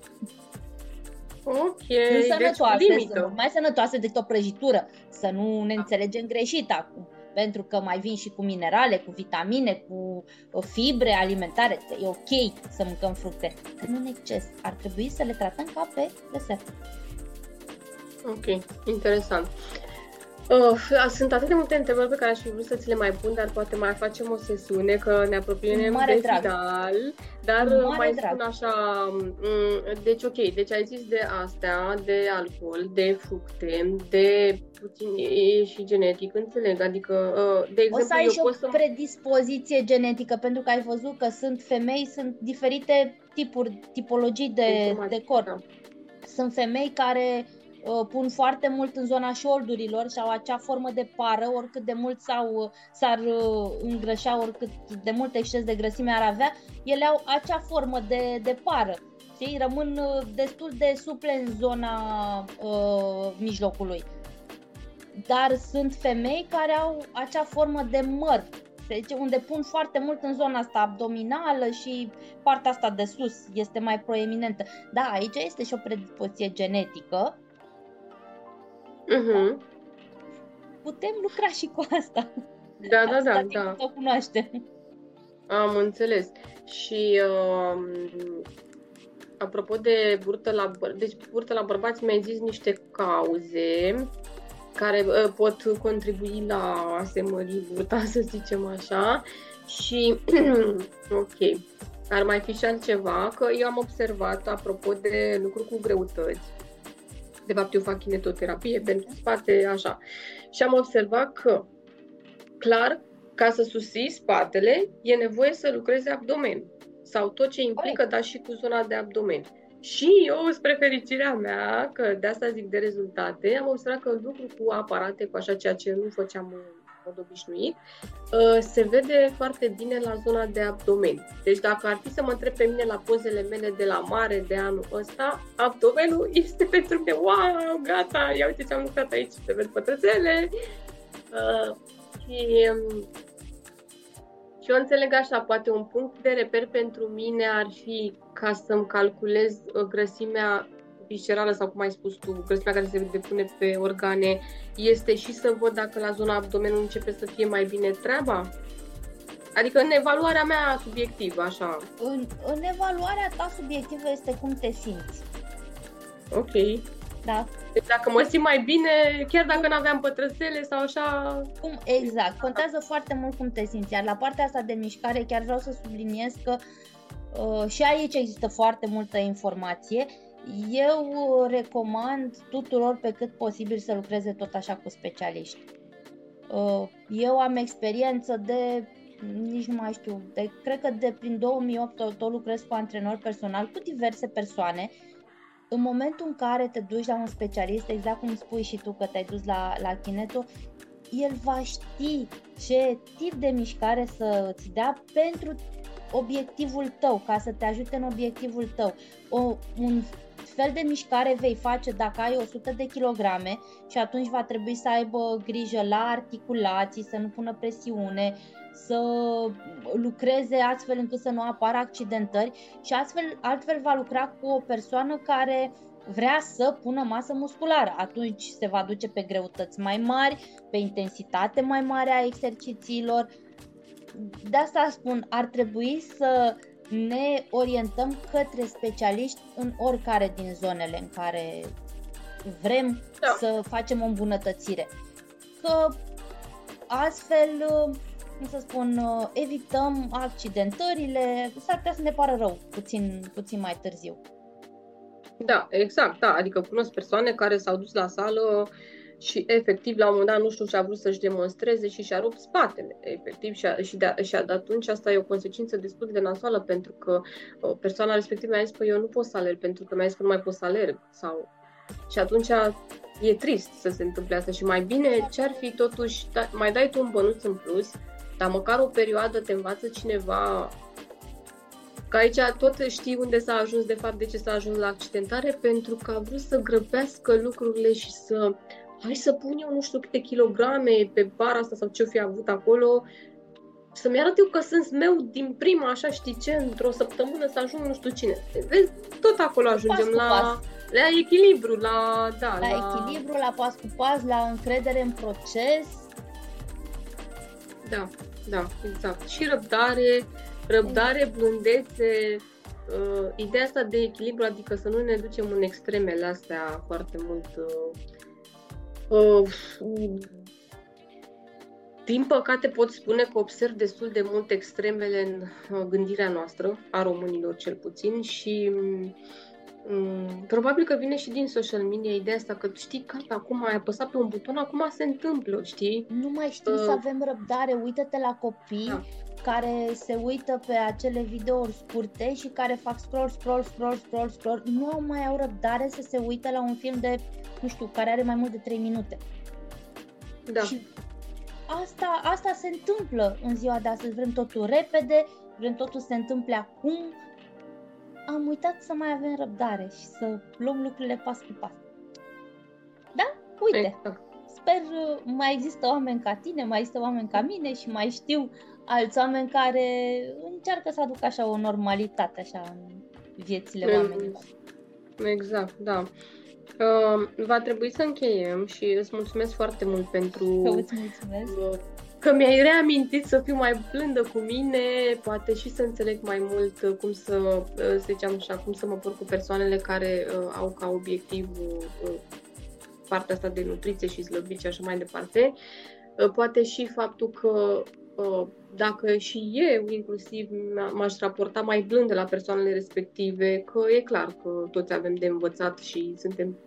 Ok, nu deci sănătoase, deci sunt mai sănătoase decât o prăjitură. Să nu ne înțelegem greșit acum. Pentru că mai vin și cu minerale, cu vitamine, cu uh, fibre alimentare. E ok să mâncăm fructe, dar nu în exces. Ar trebui să le tratăm ca pe desert. Ok, interesant. Oh, sunt atât de multe întrebări pe care aș fi vrut să ți le mai pun, dar poate mai facem o sesiune, că ne apropiem Mare de drag. final. Dar Mare mai drag. spun așa, mm, deci ok, deci ai zis de astea, de alcool, de fructe, de puțin e și genetic, înțeleg, adică, uh, de exemplu, o să ai eu și o să... predispoziție genetică, pentru că ai văzut că sunt femei, sunt diferite tipuri, tipologii de, de corp. Da. Sunt femei care Uh, pun foarte mult în zona șoldurilor și au acea formă de pară, oricât de mult sau uh, s-ar uh, îngrășa, oricât de mult exces de grăsime ar avea, ele au acea formă de, de pară. Știi? Rămân destul de suple în zona uh, mijlocului. Dar sunt femei care au acea formă de măr, deci unde pun foarte mult în zona asta abdominală și partea asta de sus este mai proeminentă. Da, aici este și o predispoziție genetică, Uh-huh. Putem lucra și cu asta. Da, da, da, da. O cunoaște. Am înțeles. Și uh, apropo de burtă la, băr- deci burtă la bărbați, mi-ai zis niște cauze care uh, pot contribui la a se mări burta, să zicem așa. Și, ok, ar mai fi și altceva, că eu am observat, apropo de lucruri cu greutăți, de fapt eu fac kinetoterapie pentru spate, așa. Și am observat că, clar, ca să susții spatele, e nevoie să lucrezi abdomen sau tot ce implică, dar și cu zona de abdomen. Și eu, spre fericirea mea, că de asta zic de rezultate, am observat că lucru cu aparate, cu așa ceea ce nu făceam mod obișnuit, uh, se vede foarte bine la zona de abdomen. Deci dacă ar fi să mă întreb pe mine la pozele mele de la mare de anul ăsta, abdomenul este pentru mine, wow, gata, ia uite ce am lucrat aici, se văd pătrățele. Uh, și, um, și eu înțeleg așa, poate un punct de reper pentru mine ar fi ca să-mi calculez uh, grăsimea viscerală sau cum ai spus tu, grăsimea care se depune pe organe, este și să văd dacă la zona abdomenului începe să fie mai bine treaba? Adică în evaluarea mea subiectivă, așa. În, în evaluarea ta subiectivă este cum te simți. Ok. Da. Deci dacă mă simt mai bine, chiar dacă nu aveam pătrățele sau așa... Cum, exact. Contează foarte mult cum te simți. Iar la partea asta de mișcare chiar vreau să subliniez că uh, și aici există foarte multă informație. Eu recomand tuturor pe cât posibil să lucreze tot așa cu specialiști. Uh, eu am experiență de nici nu mai știu, de, cred că de prin 2008 tot, tot lucrez cu antrenor personal, cu diverse persoane. În momentul în care te duci la un specialist, exact cum spui și tu că te-ai dus la, la Kineto, el va ști ce tip de mișcare să îți dea pentru obiectivul tău, ca să te ajute în obiectivul tău. O, un fel de mișcare vei face dacă ai 100 de kilograme și atunci va trebui să aibă grijă la articulații, să nu pună presiune, să lucreze astfel încât să nu apară accidentări și astfel, altfel va lucra cu o persoană care vrea să pună masă musculară. Atunci se va duce pe greutăți mai mari, pe intensitate mai mare a exercițiilor. De asta spun, ar trebui să ne orientăm către specialiști în oricare din zonele în care vrem da. să facem o îmbunătățire. Că astfel cum să spun, uh, evităm accidentările, s-ar putea să ne pară rău puțin, puțin mai târziu. Da, exact, da, adică cunosc persoane care s-au dus la sală și efectiv la un moment dat, nu știu, și-a vrut să-și demonstreze și și-a rupt spatele, efectiv, și, a, și, de, și de atunci. Asta e o consecință destul de nasoală, pentru că o uh, persoana respectivă mi-a zis, păi eu nu pot să alerg, pentru că mi-a zis că nu mai pot să alerg, sau... Și atunci e trist să se întâmple asta. Și mai bine ce ar fi totuși, da, mai dai tu un bănuț în plus, dar măcar o perioadă te învață cineva că aici tot știi unde s-a ajuns, de fapt, de ce s-a ajuns la accidentare, pentru că a vrut să grăbească lucrurile și să hai să pun eu nu știu câte kilograme pe bara asta sau ce-o fi avut acolo, să-mi arăt eu că sunt meu din prima, așa știi ce, într-o săptămână să ajung nu știu cine. Vezi, tot acolo ajungem pas la, pas. la echilibru, la, da, la, la echilibru, la pas cu pas, la încredere în proces. Da. Da, exact. Și răbdare, răbdare, blândețe, uh, ideea asta de echilibru, adică să nu ne ducem în extremele astea foarte mult. Uh, uh, din păcate pot spune că observ destul de mult extremele în uh, gândirea noastră, a românilor cel puțin, și uh, Mm, probabil că vine și din social media ideea asta că știi, că acum ai apăsat pe un buton, acum se întâmplă, știi? Nu mai știm uh, să avem răbdare, uită-te la copii da. Care se uită pe acele videouri scurte și care fac scroll, scroll, scroll, scroll, scroll, nu mai au răbdare să se uite la un film de, nu știu, care are mai mult de 3 minute. Da. Și asta, asta se întâmplă în ziua de astăzi, vrem totul repede, vrem totul să se întâmple acum, am uitat să mai avem răbdare și să luăm lucrurile pas cu pas. Da? Uite, exact. Sper uh, mai există oameni ca tine, mai există oameni ca mine și mai știu alți oameni care încearcă să aducă așa o normalitate așa în viețile mm. oamenilor. Exact, da. Uh, va trebui să încheiem și îți mulțumesc foarte mult pentru îți mulțumesc. Uh, că mi-ai reamintit să fiu mai blândă cu mine, poate și să înțeleg mai mult uh, cum să, uh, să ziceam așa, cum să mă por cu persoanele care uh, au ca obiectiv uh, partea asta de nutriție și slăbit și așa mai departe. Uh, poate și faptul că uh, dacă și eu inclusiv m-aș raporta mai blând la persoanele respective, că e clar că toți avem de învățat și suntem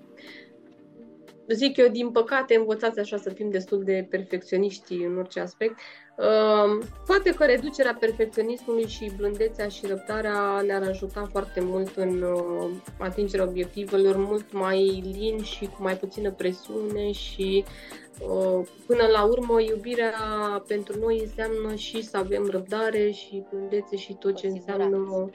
zic eu, din păcate, învățați așa să fim destul de perfecționiști în orice aspect. Uh, poate că reducerea perfecționismului și blândețea și răbdarea ne-ar ajuta foarte mult în uh, atingerea obiectivelor mult mai lin și cu mai puțină presiune și uh, până la urmă iubirea pentru noi înseamnă și să avem răbdare și blândețe și tot ce înseamnă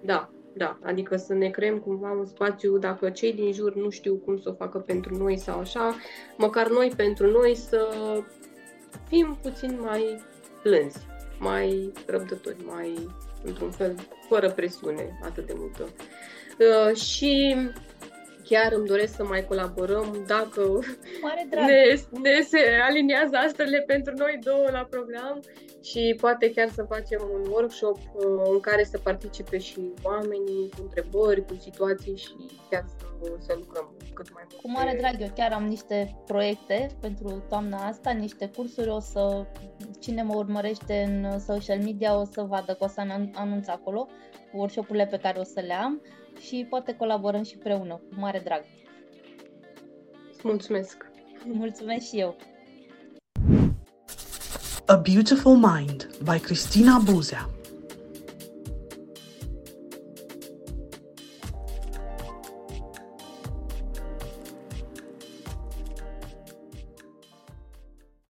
da, da, adică să ne creăm cumva un spațiu, dacă cei din jur nu știu cum să o facă pentru noi sau așa, măcar noi pentru noi să fim puțin mai plânzi, mai răbdători, mai, într-un fel, fără presiune atât de multă. Uh, și chiar îmi doresc să mai colaborăm dacă Mare drag. ne, ne se aliniază astrele pentru noi două la program și poate chiar să facem un workshop uh, în care să participe și oamenii cu întrebări, cu situații și chiar să, să lucrăm cât mai mult. Cu mare drag, eu chiar am niște proiecte pentru toamna asta, niște cursuri, o să, cine mă urmărește în social media o să vadă că o să anunț acolo workshop-urile pe care o să le am și poate colaborăm și împreună, cu mare drag. Mulțumesc! Mulțumesc și eu! A Beautiful Mind by Christina Buzea